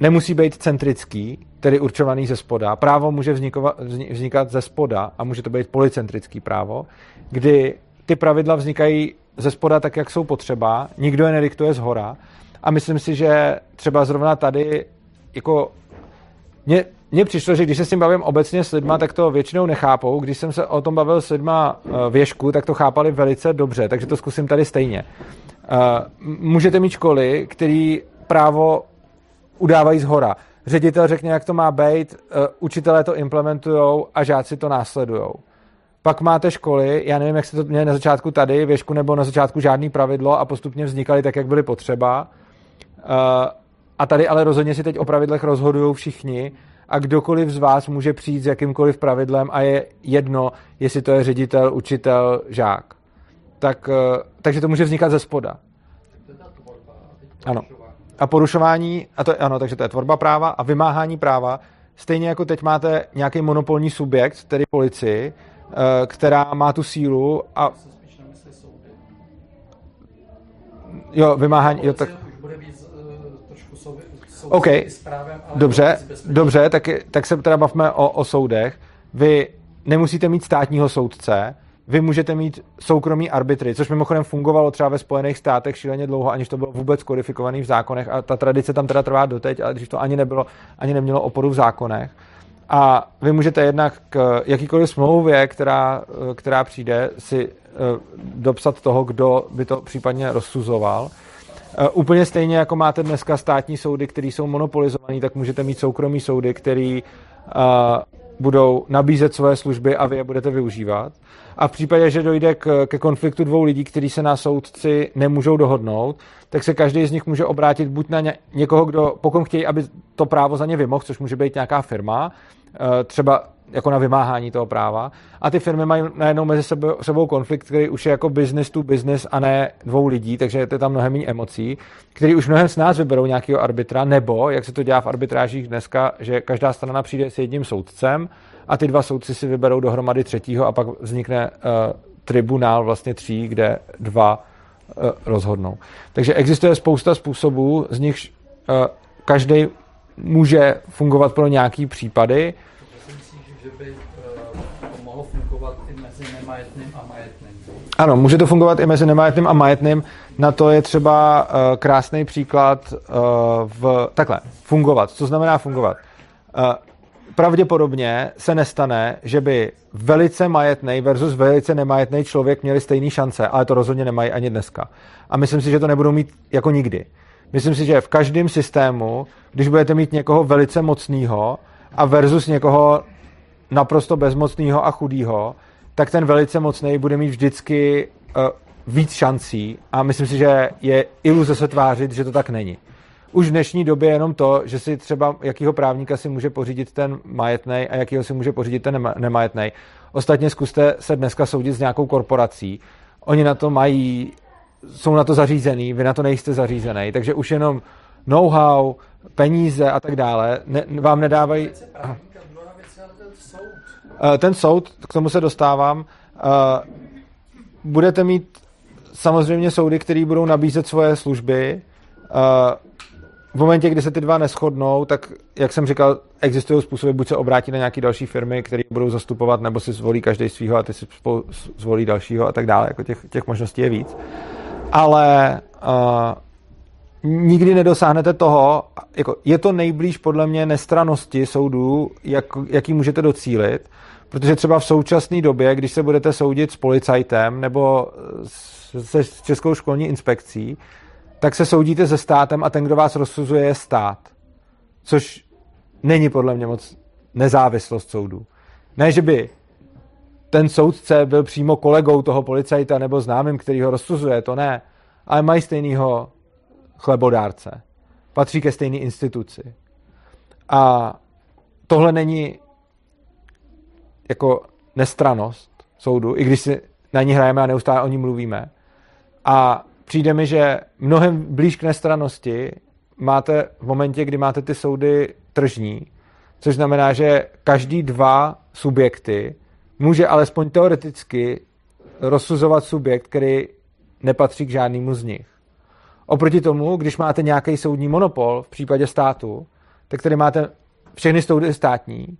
nemusí být centrický, tedy určovaný ze spoda. Právo může vznikova, vzni- vznikat ze spoda a může to být polycentrický právo, kdy ty pravidla vznikají ze spoda tak, jak jsou potřeba, nikdo je nediktuje z hora a myslím si, že třeba zrovna tady jako mně, mně přišlo, že když se s tím bavím obecně s lidma, tak to většinou nechápou. Když jsem se o tom bavil s lidma eh, věšku, tak to chápali velice dobře, takže to zkusím tady stejně. Eh, Můžete mít školy, který právo udávají z hora. Ředitel řekne, jak to má být, eh, učitelé to implementují a žáci to následují. Pak máte školy, já nevím, jak se to měli na začátku tady, věšku nebo na začátku žádný pravidlo a postupně vznikaly tak, jak byly potřeba. Eh, A tady ale rozhodně si teď o pravidlech rozhodují všichni a kdokoliv z vás může přijít s jakýmkoliv pravidlem a je jedno, jestli to je ředitel, učitel, žák. Tak, eh, takže to může vznikat ze spoda. Ano. A porušování, a to, ano, takže to je tvorba práva a vymáhání práva. Stejně jako teď máte nějaký monopolní subjekt, tedy policii, která má tu sílu a Jo, vymáhání, jo, tak... Už bude víc trošku souvi, OK, dobře, dobře, tak, tak se teda bavme o, o soudech. Vy nemusíte mít státního soudce, vy můžete mít soukromý arbitry, což mimochodem fungovalo třeba ve Spojených státech šíleně dlouho, aniž to bylo vůbec kodifikované v zákonech a ta tradice tam teda trvá doteď, ale když to ani nebylo, ani nemělo oporu v zákonech. A vy můžete jednak k jakýkoliv smlouvě, která, která přijde, si eh, dopsat toho, kdo by to případně rozsuzoval. Eh, Úplně stejně jako máte dneska státní soudy, které jsou monopolizované, tak můžete mít soukromí soudy, které budou nabízet svoje služby a vy je budete využívat. A v případě, že dojde k, ke konfliktu dvou lidí, kteří se na soudci nemůžou dohodnout, tak se každý z nich může obrátit buď na ně, někoho, kdo, pokud chtějí, aby to právo za ně vymohl, což může být nějaká firma, eh, třeba jako na vymáhání toho práva. A ty firmy mají najednou mezi sebou, konflikt, který už je jako business to business a ne dvou lidí, takže je to tam mnohem méně emocí, který už mnohem s nás vyberou nějakého arbitra, nebo, jak se to dělá v arbitrážích dneska, že každá strana přijde s jedním soudcem a ty dva soudci si vyberou dohromady třetího a pak vznikne uh, tribunál vlastně tří, kde dva uh, rozhodnou. Takže existuje spousta způsobů, z nichž uh, každý může fungovat pro nějaký případy, že by uh, to mohlo fungovat i mezi nemajetným a majetným. Ano, může to fungovat i mezi nemajetným a majetným. Na to je třeba uh, krásný příklad uh, v takhle. Fungovat. Co znamená fungovat? Pravděpodobně se nestane, že by velice majetný versus velice nemajetný člověk měli stejné šance, ale to rozhodně nemají ani dneska. A myslím si, že to nebudou mít jako nikdy. Myslím si, že v každém systému, když budete mít někoho velice mocného a versus někoho naprosto bezmocného a chudého, tak ten velice mocný bude mít vždycky uh, víc šancí a myslím si, že je iluze se tvářit, že to tak není. Už v dnešní době jenom to, že si třeba jakýho právníka si může pořídit ten majetný a jakýho si může pořídit ten nema- nemajetný. Ostatně zkuste se dneska soudit s nějakou korporací. Oni na to mají, jsou na to zařízený, vy na to nejste zařízený, takže už jenom know-how, peníze a tak dále ne, vám nedávají... Právníka, druhá věc je ale ten soud. Eh, ten soud, k tomu se dostávám, eh, budete mít samozřejmě soudy, které budou nabízet svoje služby. Eh, V momentě, kdy se ty dva neschodnou, tak, jak jsem říkal, existují způsoby, buď se obrátí na nějaké další firmy, které budou zastupovat, nebo si zvolí každý svého a ty si zvolí dalšího a tak dále. Jako těch, těch možností je víc. Ale uh, nikdy nedosáhnete toho, jako je to nejblíž podle mě nestranosti soudů, jak, jaký můžete docílit, protože třeba v současné době, když se budete soudit s policajtem nebo se Českou školní inspekcí, tak se soudíte se státem a ten, kdo vás rozsuzuje, je stát. Což není podle mě moc nezávislost soudu. Ne, že by ten soudce byl přímo kolegou toho policajta nebo známým, který ho rozsuzuje, to ne. Ale mají stejného chlebodárce. Patří ke stejné instituci. A tohle není jako nestranost soudu, i když si na ní hrajeme a neustále o ní mluvíme. A přijde mi, že mnohem blíž k nestranosti máte v momentě, kdy máte ty soudy tržní, což znamená, že každý dva subjekty může alespoň teoreticky rozsuzovat subjekt, který nepatří k žádnému z nich. Oproti tomu, když máte nějaký soudní monopol v případě státu, tak tady máte všechny soudy státní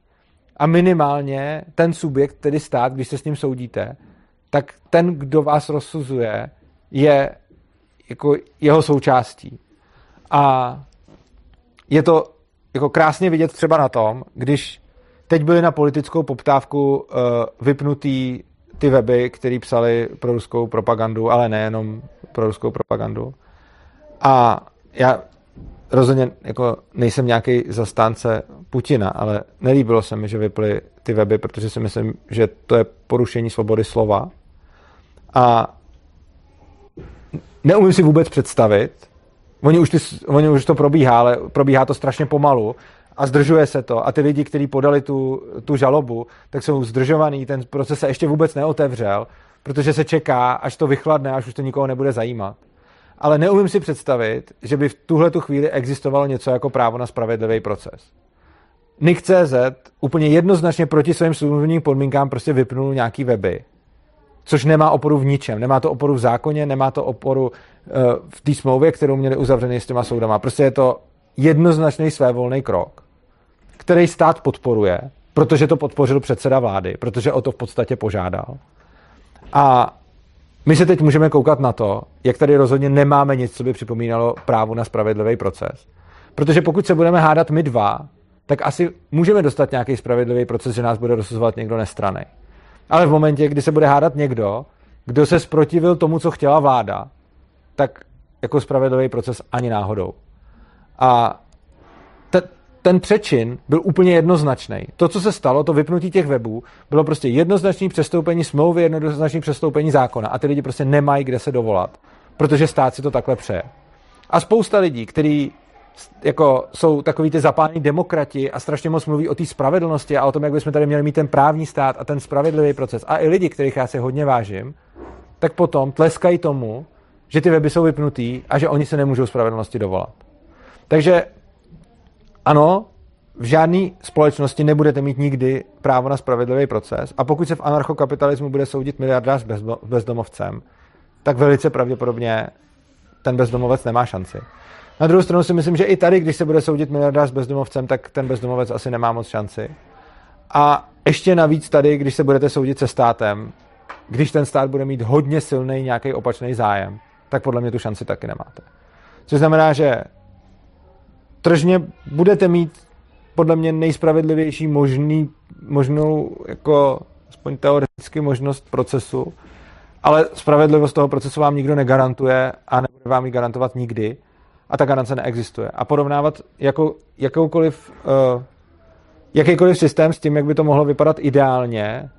a minimálně ten subjekt, tedy stát, když se s ním soudíte, tak ten, kdo vás rozsuzuje, je jako jeho součástí. A je to jako krásně vidět třeba na tom, když teď byly na politickou poptávku uh, vypnutý ty weby, které psali pro ruskou propagandu, ale nejenom pro ruskou propagandu. A já rozhodně jako nejsem nějaký zastánce Putina, ale nelíbilo se mi, že vyply ty weby, protože si myslím, že to je porušení svobody slova. A neumím si vůbec představit, oni už, ty, oni už to probíhá, ale probíhá to strašně pomalu a zdržuje se to a ty lidi, kteří podali tu, tu žalobu, tak jsou zdržovaný, ten proces se ještě vůbec neotevřel, protože se čeká, až to vychladne, až už to nikoho nebude zajímat. Ale neumím si představit, že by v tuhle tu chvíli existovalo něco jako právo na spravedlivý proces. Nick.cz úplně jednoznačně proti svým smluvním podmínkám prostě vypnul nějaký weby. což nemá oporu v ničem. Nemá to oporu v zákoně, nemá to oporu uh, v té smlouvě, kterou měli uzavřený s těma soudama. Prostě je to jednoznačný svévolný krok, který stát podporuje, protože to podpořil předseda vlády, protože o to v podstatě požádal. A my se teď můžeme koukat na to, jak tady rozhodně nemáme nic, co by připomínalo právu na spravedlivý proces. Protože pokud se budeme hádat my dva, tak asi můžeme dostat nějaký spravedlivý proces, že nás bude rozsuzovat někdo nestraný. Ale v momentě, kdy se bude hádat někdo, kdo se sprotivil tomu, co chtěla vláda, tak jako spravedlivý proces ani náhodou. A ten přečin byl úplně jednoznačný. To, co se stalo, to vypnutí těch webů, bylo prostě jednoznačné přestoupení smlouvy, jednoznačné přestoupení zákona. A ty lidi prostě nemají kde se dovolat, protože stát si to takhle přeje. A spousta lidí, kteří jako jsou takový ty zapálení demokrati a strašně moc mluví o té spravedlnosti a o tom, jak bychom tady měli mít ten právní stát a ten spravedlivý proces. A i lidi, kterých já si hodně vážím, tak potom tleskají tomu, že ty weby jsou vypnutý a že oni se nemůžou spravedlnosti dovolat. Takže ano, v žádné společnosti nebudete mít nikdy právo na spravedlivý proces a pokud se v anarchokapitalismu bude soudit miliardář s bezdomovcem, tak velice pravděpodobně ten bezdomovec nemá šanci. Na druhou stranu si myslím, že i tady, když se bude soudit miliardář s bezdomovcem, tak ten bezdomovec asi nemá moc šanci. A ještě navíc tady, když se budete soudit se státem, když ten stát bude mít hodně silný nějaký opačný zájem, tak podle mě tu šanci taky nemáte. Což znamená, že tržně budete mít podle mě nejspravedlivější možný, možnou, jako aspoň teoreticky možnost procesu, ale spravedlivost toho procesu vám nikdo negarantuje a nebude vám ji garantovat nikdy a ta garance neexistuje. A porovnávat jako, jakoukoliv, uh, jakýkoliv systém s tím, jak by to mohlo vypadat ideálně,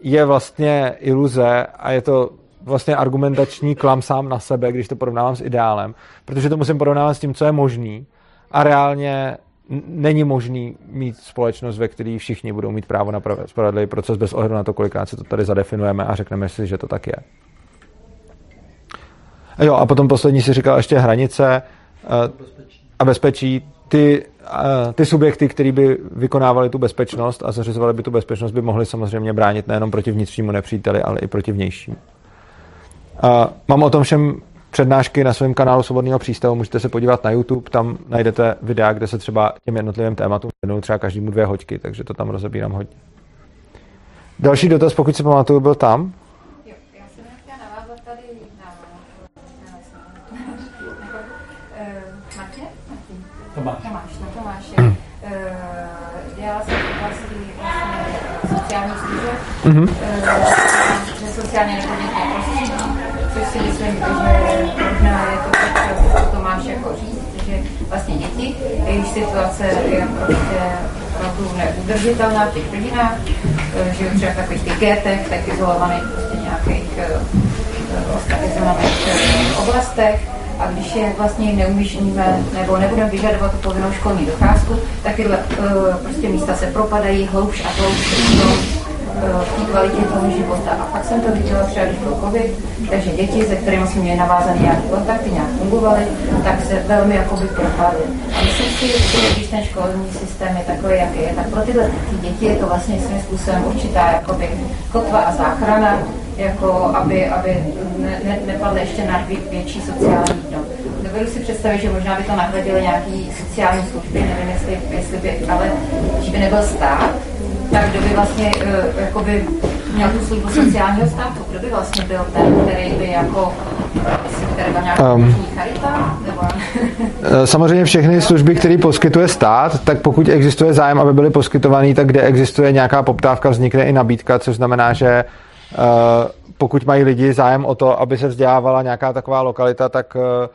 je vlastně iluze a je to vlastně argumentační klam sám na sebe, když to porovnávám s ideálem, protože to musím porovnávat s tím, co je možný a reálně není možný mít společnost, ve které všichni budou mít právo na spravedlivý proces bez ohledu na to, kolikrát si to tady zadefinujeme a řekneme si, že to tak je. Jo, a potom poslední si říkal ještě hranice a bezpečí. Ty, ty subjekty, které by vykonávali tu bezpečnost a zařizovali by tu bezpečnost, by mohly samozřejmě bránit nejenom proti vnitřnímu nepříteli, ale i proti vnějšímu. Mám o tom všem přednášky na svém kanálu Svobodného přístavu, můžete se podívat na YouTube, tam najdete videa, kde se třeba těm jednotlivým tématům věnují třeba každému dvě hoďky, takže to tam rozebírám hodně. Další dotaz, pokud si pamatuju, byl tam. Tomáš. Tomáš, no Tomáš. Mm. Dělala jsem v oblasti vlastně sociálních služeb, mm-hmm. uh, sociálně si myslím, že možná je to tak, co Tomáš jako říct, že vlastně děti, jejich situace je prostě opravdu neudržitelná v těch rodinách, eh, že třeba v takových těch getech, tak izolovaných prostě nějakých uh, izolovaných oblastech, a když je vlastně neumíšníme nebo nebudeme vyžadovat povinnou školní docházku, tak tyhle uh, prostě místa se propadají hloubš a hloubš eh, v té kvalitě toho života. A pak jsem to viděla třeba, když byl covid, takže děti, se kterými jsme měli navázané nějaké kontakty, nějak fungovaly, tak se velmi jakoby propadly. A myslím si, že když ten školní systém je takový, jaký je, tak pro tyhle ty děti je to vlastně svým způsobem určitá jakoby kotva a záchrana, jako aby, aby ne, ne, nepadly ještě na větší sociální dno. Dovedu si představit, že možná by to nahradili nějaký sociální služby, nevím, jestli, jestli by, ale když by nebyl stát, tak kdo by vlastně uh, jakoby měl tu službu sociálního státu? Kdo by vlastně byl ten, který by jako um, charita, Samozřejmě všechny služby, které poskytuje stát, tak pokud existuje zájem, aby byly poskytované, tak kde existuje nějaká poptávka, vznikne i nabídka, což znamená, že Eh, pokud mají lidi zájem o to, aby se vzdělávala nějaká taková lokalita, tak, eh,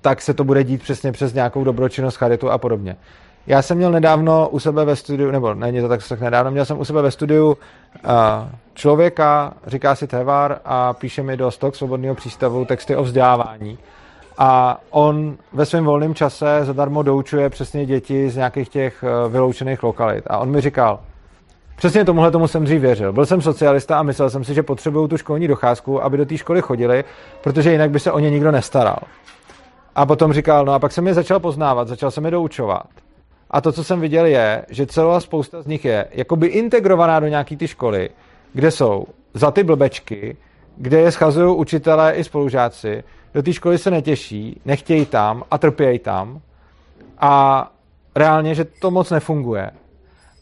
tak se to bude dít přesně přes nějakou dobročinnost, charitu a podobně. Já jsem měl nedávno u sebe ve studiu, nebo není to tak, tak nedávno, měl jsem u sebe ve studiu člověka, říká si Tevar a píše mi do stok svobodného přístavu texty o vzdělávání. A on ve svém volném čase zadarmo doučuje přesně děti z nějakých těch vyloučených lokalit. A on mi říkal, Přesně tomuhle tomu jsem dřív věřil. Byl jsem socialista a myslel jsem si, že potřebují tu školní docházku, aby do té školy chodili, protože jinak by se o ně nikdo nestaral. A potom říkal, no a pak jsem je začal poznávat, začal jsem je doučovat. A to, co jsem viděl, je, že celá spousta z nich je jakoby integrovaná do nějaký ty školy, kde jsou za ty blbečky, kde je schazují učitelé i spolužáci, do té školy se netěší, nechtějí tam a trpějí tam a reálně, že to moc nefunguje.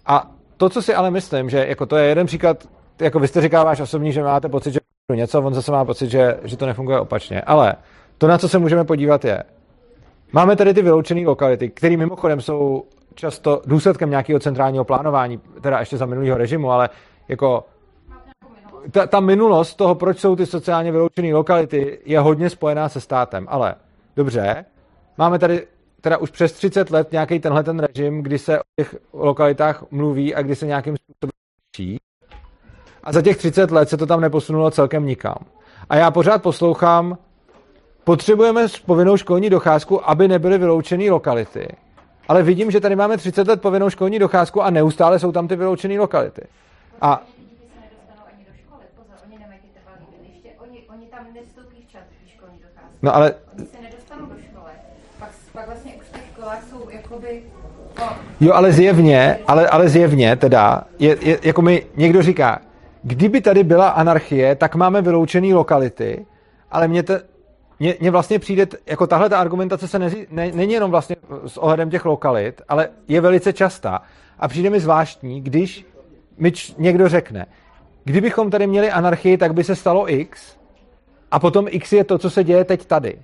A to, co si ale myslím, že jako to je jeden příklad, jako vy jste říkal váš osobní, že máte pocit, že něco, on zase má pocit, že, že to nefunguje opačně. Ale to, na co se můžeme podívat, je, máme tady ty vyloučené lokality, které mimochodem jsou často důsledkem nějakého centrálního plánování, teda ještě za minulého režimu, ale jako ta, ta minulost toho, proč jsou ty sociálně vyloučené lokality, je hodně spojená se státem. Ale dobře, máme tady teda už přes 30 let nějaký tenhle ten režim, kdy se o těch lokalitách mluví a kdy se nějakým způsobem řeší. A za těch 30 let se to tam neposunulo celkem nikam. A já pořád poslouchám, potřebujeme povinnou školní docházku, aby nebyly vyloučené lokality. Ale vidím, že tady máme 30 let povinnou školní docházku a neustále jsou tam ty vyloučené lokality. A No ale... Oni se nedostanou do školy. Pak, pak vlastně už v těch školách jsou jakoby... No. Jo, ale zjevně, ale, ale zjevně teda, je, je, jako mi někdo říká, kdyby tady byla anarchie, tak máme vyloučené lokality, ale mě, te, mě vlastně přijde, jako tahle ta argumentace se nezi, ne, není jenom vlastně s ohledem těch lokalit, ale je velice častá. A přijde mi zvláštní, když mi č, někdo řekne, kdybychom tady měli anarchii, tak by se stalo X, a potom X je to, co se děje teď tady.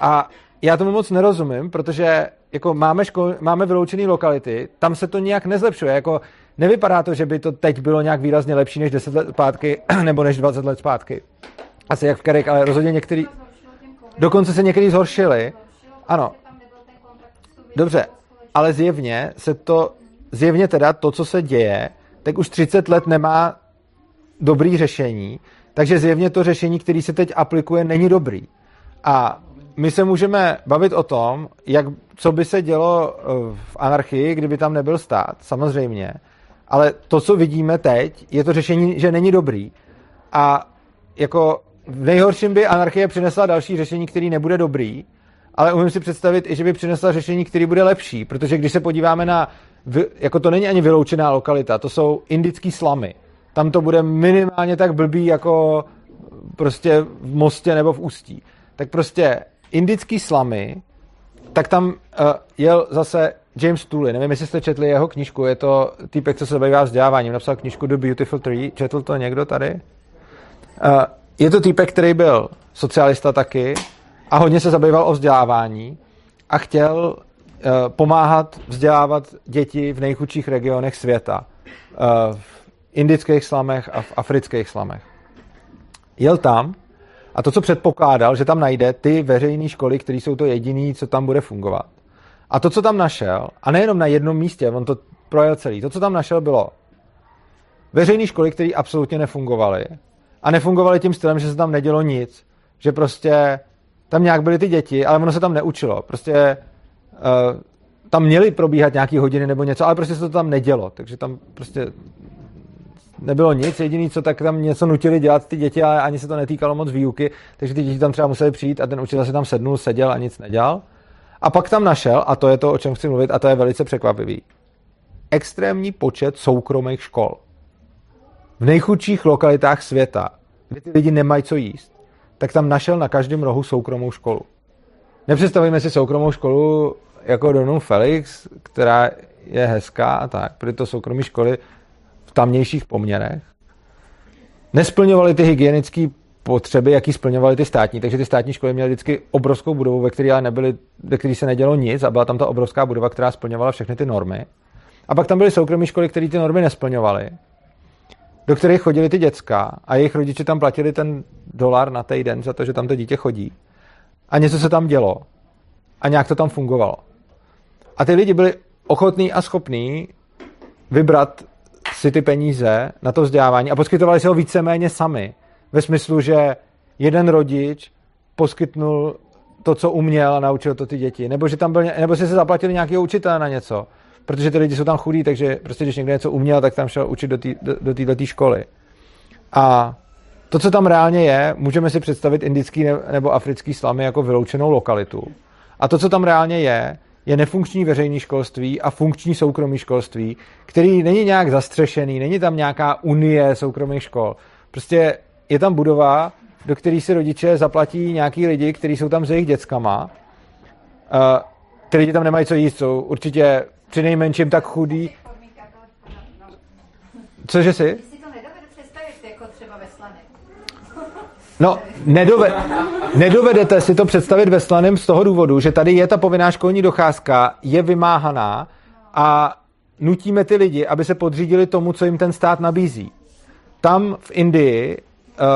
A já tomu moc nerozumím, protože jako máme, škol, máme vyloučené lokality, tam se to nějak nezlepšuje. Jako nevypadá to, že by to teď bylo nějak výrazně lepší než 10 let zpátky, *clears throat* nebo než 20 let zpátky. Asi jak v Kerek, ale rozhodně některý... Dokonce se některý zhoršili. Ano. Dobře, ale zjevně se to, zjevně teda to, co se děje, tak už 30 let nemá dobrý řešení takže zjevně to řešení, které se teď aplikuje, není dobrý. A my se můžeme bavit o tom, jak, co by se dělo eh, v anarchii, kdyby tam nebyl stát, samozřejmě. Ale to, co vidíme teď, je to řešení, že není dobrý. A jako v nejhorším by anarchie přinesla další řešení, který nebude dobrý, ale umím si představit i, že by přinesla řešení, který bude lepší, protože když se podíváme na, jako to není ani vyloučená lokalita, to jsou indický slamy tam to bude minimálně tak blbý jako prostě v Mostě nebo v Ústí. Tak prostě indický slamy, tak tam uh, jel zase James Tooley, nevím, jestli jste četli jeho knížku, je to týpek, co se zabývá vzděláváním, napsal knížku The Beautiful Tree, četl to někdo tady? Uh, je to týpek, který byl socialista taky a hodně se zabýval o vzdělávání a chtěl uh, pomáhat vzdělávat děti v nejchudších regionech světa. Uh, indických slamech a v afrických slamech. Jel tam a to, co předpokládal, že tam najde ty veřejné školy, které jsou to jediné, co tam bude fungovat. A to, co tam našel, a nejenom na jednom místě, on to projel celý, to, co tam našel, bylo veřejné školy, které absolutně nefungovaly. A nefungovaly tím stylem, že se tam nedělo nic. Že prostě tam nějak byly ty děti, ale ono se tam neučilo. Prostě uh, tam měly probíhat nějaké hodiny nebo něco, ale prostě se to tam nedělo. Takže tam prostě nebylo nic, jediný, co tak tam něco nutili dělat ty děti, ale ani se to netýkalo moc výuky, takže ty děti tam třeba museli přijít a ten učitel se tam sednul, seděl a nic nedělal. A pak tam našel, a to je to, o čem chci mluvit, a to je velice překvapivý, extrémní počet soukromých škol. V nejchudších lokalitách světa, kde ty lidi nemají co jíst, tak tam našel na každém rohu soukromou školu. Nepředstavujeme si soukromou školu jako Donum Felix, která je hezká a tak, protože to soukromé školy tamnějších poměrech. Nesplňovaly ty hygienické potřeby, jaký splňovaly ty státní, takže ty státní školy měly vždycky obrovskou budovu, ve které nebyly, ve které se nedělo nic a byla tam ta obrovská budova, která splňovala všechny ty normy. A pak tam byly soukromé školy, které ty normy nesplňovaly, do kterých chodili ty děcka a jejich rodiče tam platili ten dolar na týden za to, že tam to dítě chodí. A něco se tam dělo. A nějak to tam fungovalo. A ty lidi byli ochotní a schopní vybrat si ty peníze na to vzdělávání a poskytovali si ho víceméně sami. Ve smyslu, že jeden rodič poskytnul to, co uměl a naučil to ty děti. Nebo, že tam byl, nebo si se zaplatili nějakého učitele na něco. Protože ty lidi jsou tam chudí, takže prostě když někdo něco uměl, tak tam šel učit do, tý, do, do této školy. A to, co tam reálně je, můžeme si představit indický nebo africký slamy jako vyloučenou lokalitu. A to, co tam reálně je, je nefunkční veřejné školství a funkční soukromý školství, který není nějak zastřešený, není tam nějaká unie soukromých škol. Prostě je tam budova, do které si rodiče zaplatí nějaký lidi, kteří jsou tam s jejich dětskama. Uh, ty lidi tam nemají co jíst, jsou určitě při nejmenším tak chudí. Cože si? No, nedoved, nedovedete si to představit ve Slaném z toho důvodu, že tady je ta povinná školní docházka, je vymáhaná a nutíme ty lidi, aby se podřídili tomu, co jim ten stát nabízí. Tam v Indii uh,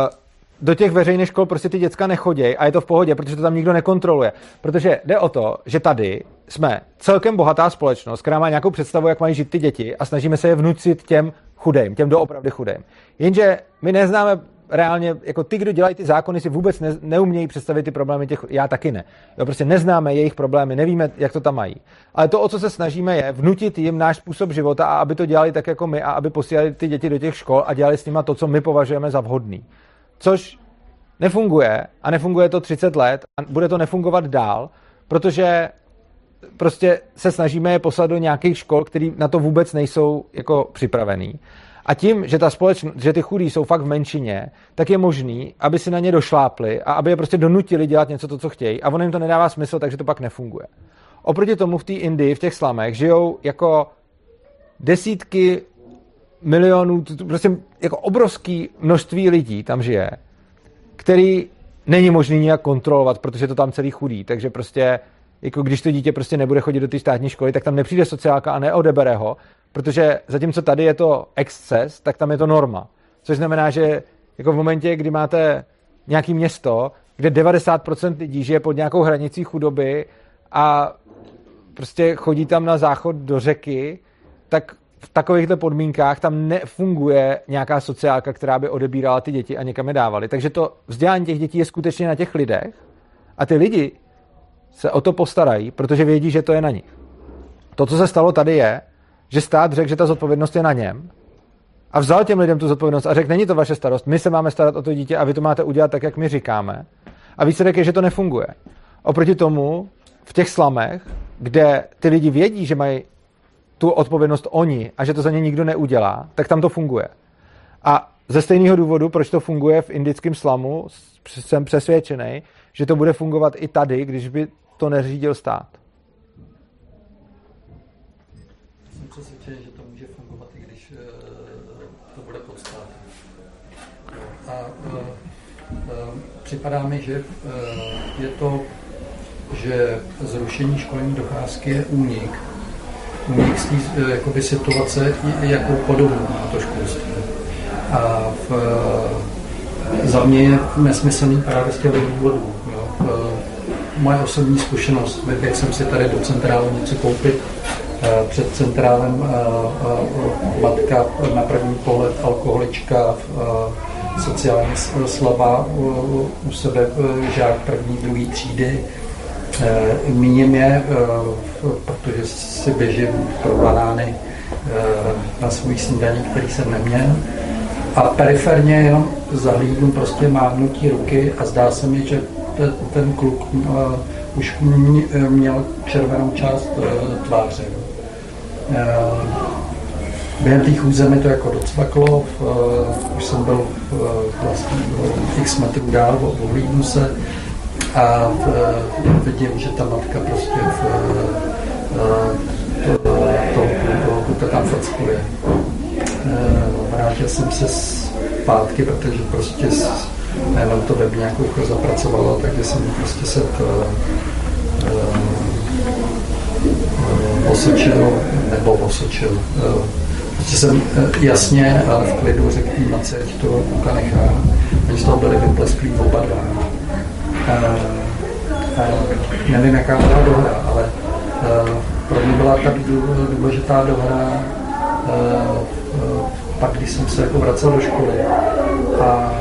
do těch veřejných škol prostě ty děcka nechodějí a je to v pohodě, protože to tam nikdo nekontroluje. Protože jde o to, že tady jsme celkem bohatá společnost, která má nějakou představu, jak mají žít ty děti a snažíme se je vnucit těm chudým, těm doopravdy chudým. Jenže my neznáme reálně, jako ty, kdo dělají ty zákony, si vůbec ne, neumějí představit ty problémy těch, já taky ne. Jo, prostě neznáme jejich problémy, nevíme, jak to tam mají. Ale to, o co se snažíme, je vnutit jim náš způsob života a aby to dělali tak jako my a aby posílali ty děti do těch škol a dělali s nimi to, co my považujeme za vhodný. Což nefunguje a nefunguje to 30 let a bude to nefungovat dál, protože prostě se snažíme je poslat do nějakých škol, které na to vůbec nejsou jako připravený. A tím, že, ta společnost, že ty chudí jsou fakt v menšině, tak je možný, aby si na ně došlápli a aby je prostě donutili dělat něco to, co chtějí. A ono jim to nedává smysl, takže to pak nefunguje. Oproti tomu v té Indii, v těch slamech, žijou jako desítky milionů, prostě jako obrovský množství lidí tam žije, který není možný nějak kontrolovat, protože to tam celý chudý. Takže prostě, jako když to dítě prostě nebude chodit do té státní školy, tak tam nepřijde sociálka a neodebere ho, protože zatímco tady je to exces, tak tam je to norma. Což znamená, že jako v momentě, kdy máte nějaký město, kde 90% lidí žije pod nějakou hranicí chudoby a prostě chodí tam na záchod do řeky, tak v takovýchto podmínkách tam nefunguje nějaká sociálka, která by odebírala ty děti a někam je dávali. Takže to vzdělání těch dětí je skutečně na těch lidech a ty lidi se o to postarají, protože vědí, že to je na nich. To, co se stalo tady, je, že stát řekl, že ta zodpovědnost je na něm a vzal těm lidem tu zodpovědnost a řekl, není to vaše starost, my se máme starat o to dítě a vy to máte udělat tak, jak my říkáme. A výsledek je, že to nefunguje. Oproti tomu v těch slamech, kde ty lidi vědí, že mají tu odpovědnost oni a že to za ně nikdo neudělá, tak tam to funguje. A ze stejného důvodu, proč to funguje v indickém slamu, jsem přesvědčený, že to bude fungovat i tady, když by to neřídil stát. Jsem přesvědčený, že to může fungovat, i když uh, to bude pod státem. A uh, uh, připadá mi, že je to, že zrušení školní docházky je únik té eh, jakoby, situace, jakou podobu má to školství. A v, eh, za mě je nesmyslný právě z těch důvodů. Jo. Moje osobní zkušenost, vyběhl jsem si tady do centrálu něco koupit, eh, před centrálem matka na první pohled alkoholička, sociálně slabá u sebe žák první, druhý třídy, Eh, míním je, eh, protože si běžím pro banány eh, na svůj snídaní, který jsem neměl. A periferně jenom zahlídnu prostě mávnutí ruky a zdá se mi, že ten kluk už měl červenou část tváře. Během té chůze mi to jako docvaklo, už jsem byl vlastně x metrů dál, ohlídnu se, a v, vidím, že ta matka prostě v, to, to, to, to tam fackuje. Vrátil jsem se zpátky, protože prostě nejenom to web jako zapracovalo, takže jsem prostě se to, osočil, nebo osočil. Prostě jsem jasně a v klidu řekl na ať to kluka nechá. Oni z toho byli vyplesklí oba dva. Uh, uh, nevím, jaká byla dohra, ale uh, pro mě byla tak důležitá dohra pak, když jsem se jako vracel do školy. A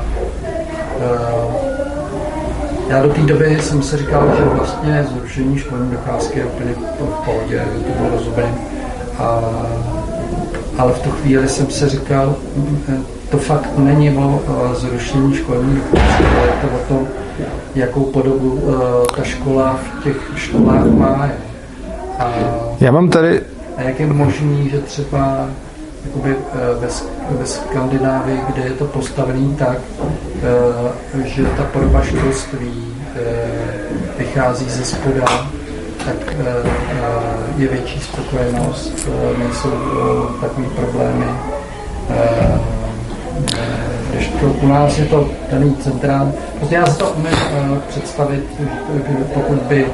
já do té doby jsem si říkal, že vlastně zrušení školní docházky je úplně v pohodě, to bylo rozumím. A, ale v tu chvíli jsem si říkal, to fakt není o zrušení školní docházky, ale je to o tom, jakou podobu uh, ta škola v těch školách má. A, Já mám tady, a jak je možný, že třeba jakoby eh, ve, Sk- ve Skandinávii, kde je to postavený tak, eh, že ta podoba školství eh, vychází ze spoda, tak eh, eh, je větší spokojenost, eh, nejsou eh, takový problémy. Eh, Když to u nás je to daný centrál, prostě já si to umím představit, pokud by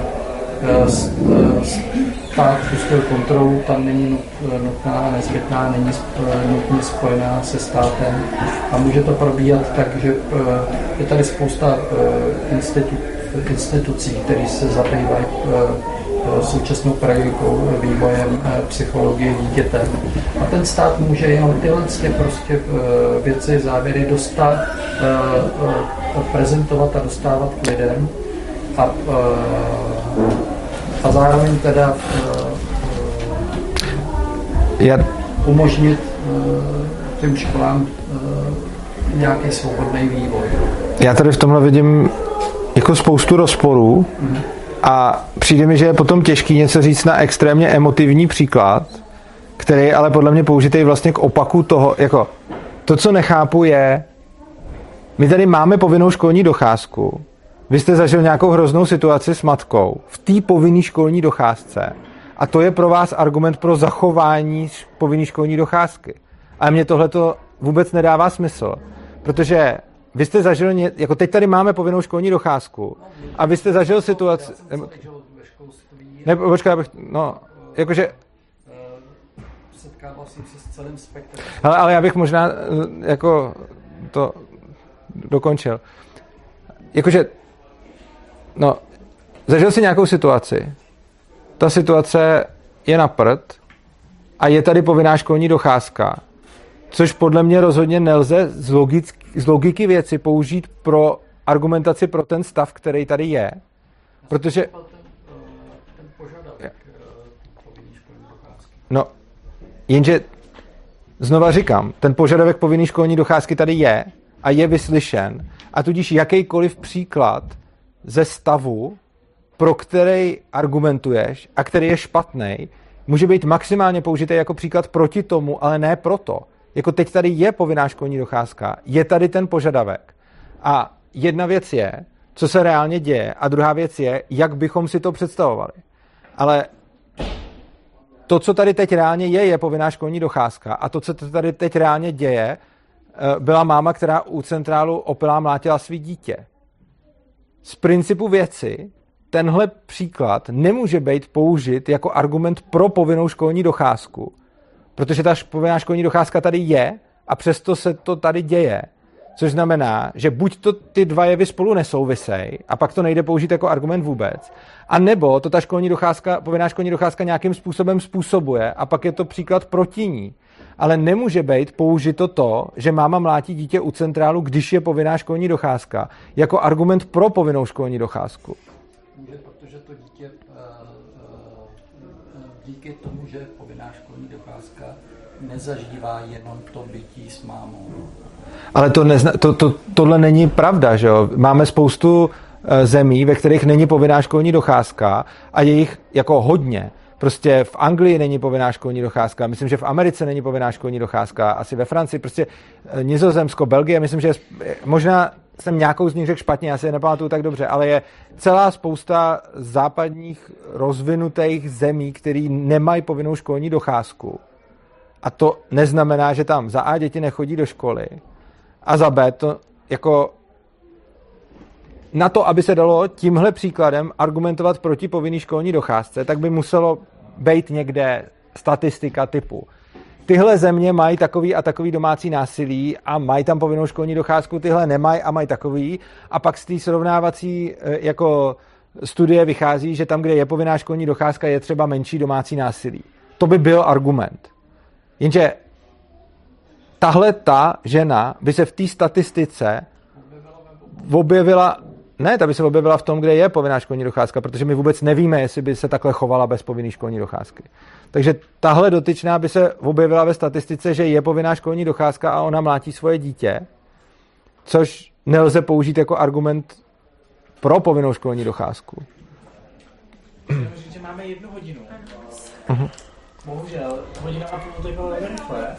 stát pustil kontrolu, tam není nut- nutná a nezbytná, není nutně spojená se státem a může to probíhat tak, že je tady spousta institu, institucí, které se zabývají současnou pedagogikou, vývojem eh, psychologie dítěte. A ten stát může jenom tyhle ty prostě eh, věci, závěry dostat, eh, prezentovat a dostávat k lidem a, a zároveň teda umožnit těm školám nějaký svobodný vývoj. já tady v tomhle vidím jako spoustu rozporů a přijde mi, že je potom těžký něco říct na extrémně emotivní příklad, který je ale podle mě použitý vlastně k opaku toho, jako to, co nechápu je, my tady máme povinnou školní docházku, vy jste zažil nějakou hroznou situaci s matkou v té povinné školní docházce a to je pro vás argument pro zachování povinné školní docházky. Ale mně tohle to vůbec nedává smysl, protože vy jste zažil, ně, jako teď tady máme povinnou školní docházku a vy jste zažil situaci, nebo- ne, počkej, abych, no, jakože, Setkával jsem se s celým spektrem. ale, ale já bych možná eh, jako to dokončil. Jakože, no, zažil si nějakou situaci, ta situace je na prd a je tady povinná školní docházka, což podle mě rozhodně nelze z, logick, z logiky věci použít pro argumentaci pro ten stav, který tady je. Protože, Ten, eh, eh, povinný školní docházky. no, jenže znova říkám, ten požadavek povinný školní docházky tady je a je vyslyšen a tudíž jakýkoliv příklad ze stavu, pro který argumentuješ a který je špatný, může být maximálně použitý jako příklad proti tomu, ale ne proto. Jako teď tady je povinná školní docházka, je tady ten požadavek. A jedna věc je, co se reálně děje, a druhá věc je, jak bychom si to představovali. Ale to, co tady teď reálně je, je povinná školní docházka. A to, co tady teď reálně děje, eh, byla máma, která u centrálu opilá mlátila svý dítě. Z principu věci tenhle příklad nemůže být použit jako argument pro povinnou školní docházku, protože ta povinná školní docházka tady je a přesto se to tady děje. Což znamená, že buď to ty dva jevy spolu nesouvisej a pak to nejde použít jako argument vůbec, a nebo to ta školní docházka, povinná školní docházka nějakým způsobem způsobuje a pak je to příklad proti ní. Ale nemůže být použito to, že máma mlátí dítě u centrálu, když je povinná školní docházka, jako argument pro povinnou školní docházku. Může, protože to dítě díky tomu, že povinná školní docházka, nezažívá jenom to bytí s mámou. Ale to nezna, to, to, tohle není pravda, že jo? Máme spoustu eh, zemí, ve kterých není povinná školní docházka a je jich jako hodně. Prostě v Anglii není povinná školní docházka, myslím, že v Americe není povinná školní docházka, asi ve Francii, prostě eh, Nizozemsko, Belgie, myslím, že sp- možná jsem nějakou z nich řekl špatně, já si je nepamatuju tak dobře, ale je celá spousta západních rozvinutých zemí, které nemají povinnou školní docházku. A to neznamená, že tam za A děti nechodí do školy a za B to jako na to, aby se dalo tímhle příkladem argumentovat proti povinný školní docházce, tak by muselo být někde statistika typu. Tyhle země mají takový a takový domácí násilí a mají tam povinnou školní docházku, tyhle nemají a mají takový. A pak z té srovnávací eh, jako studie vychází, že tam, kde je povinná školní docházka, je třeba menší domácí násilí. To by byl argument. Jenže tahle ta žena by se v té statistice objevila, ne, ta by se objevila v tom, kde je povinná školní docházka, protože my vůbec nevíme, jestli by se takhle chovala bez povinné školní docházky. Takže tahle dotyčná by se objevila ve statistice, že je povinná školní docházka a ona mlátí svoje dítě, což nelze použít jako argument pro povinnou školní docházku. Říct, že máme jednu hodinu. Bohužel, hodina a půl utekla velmi rychle.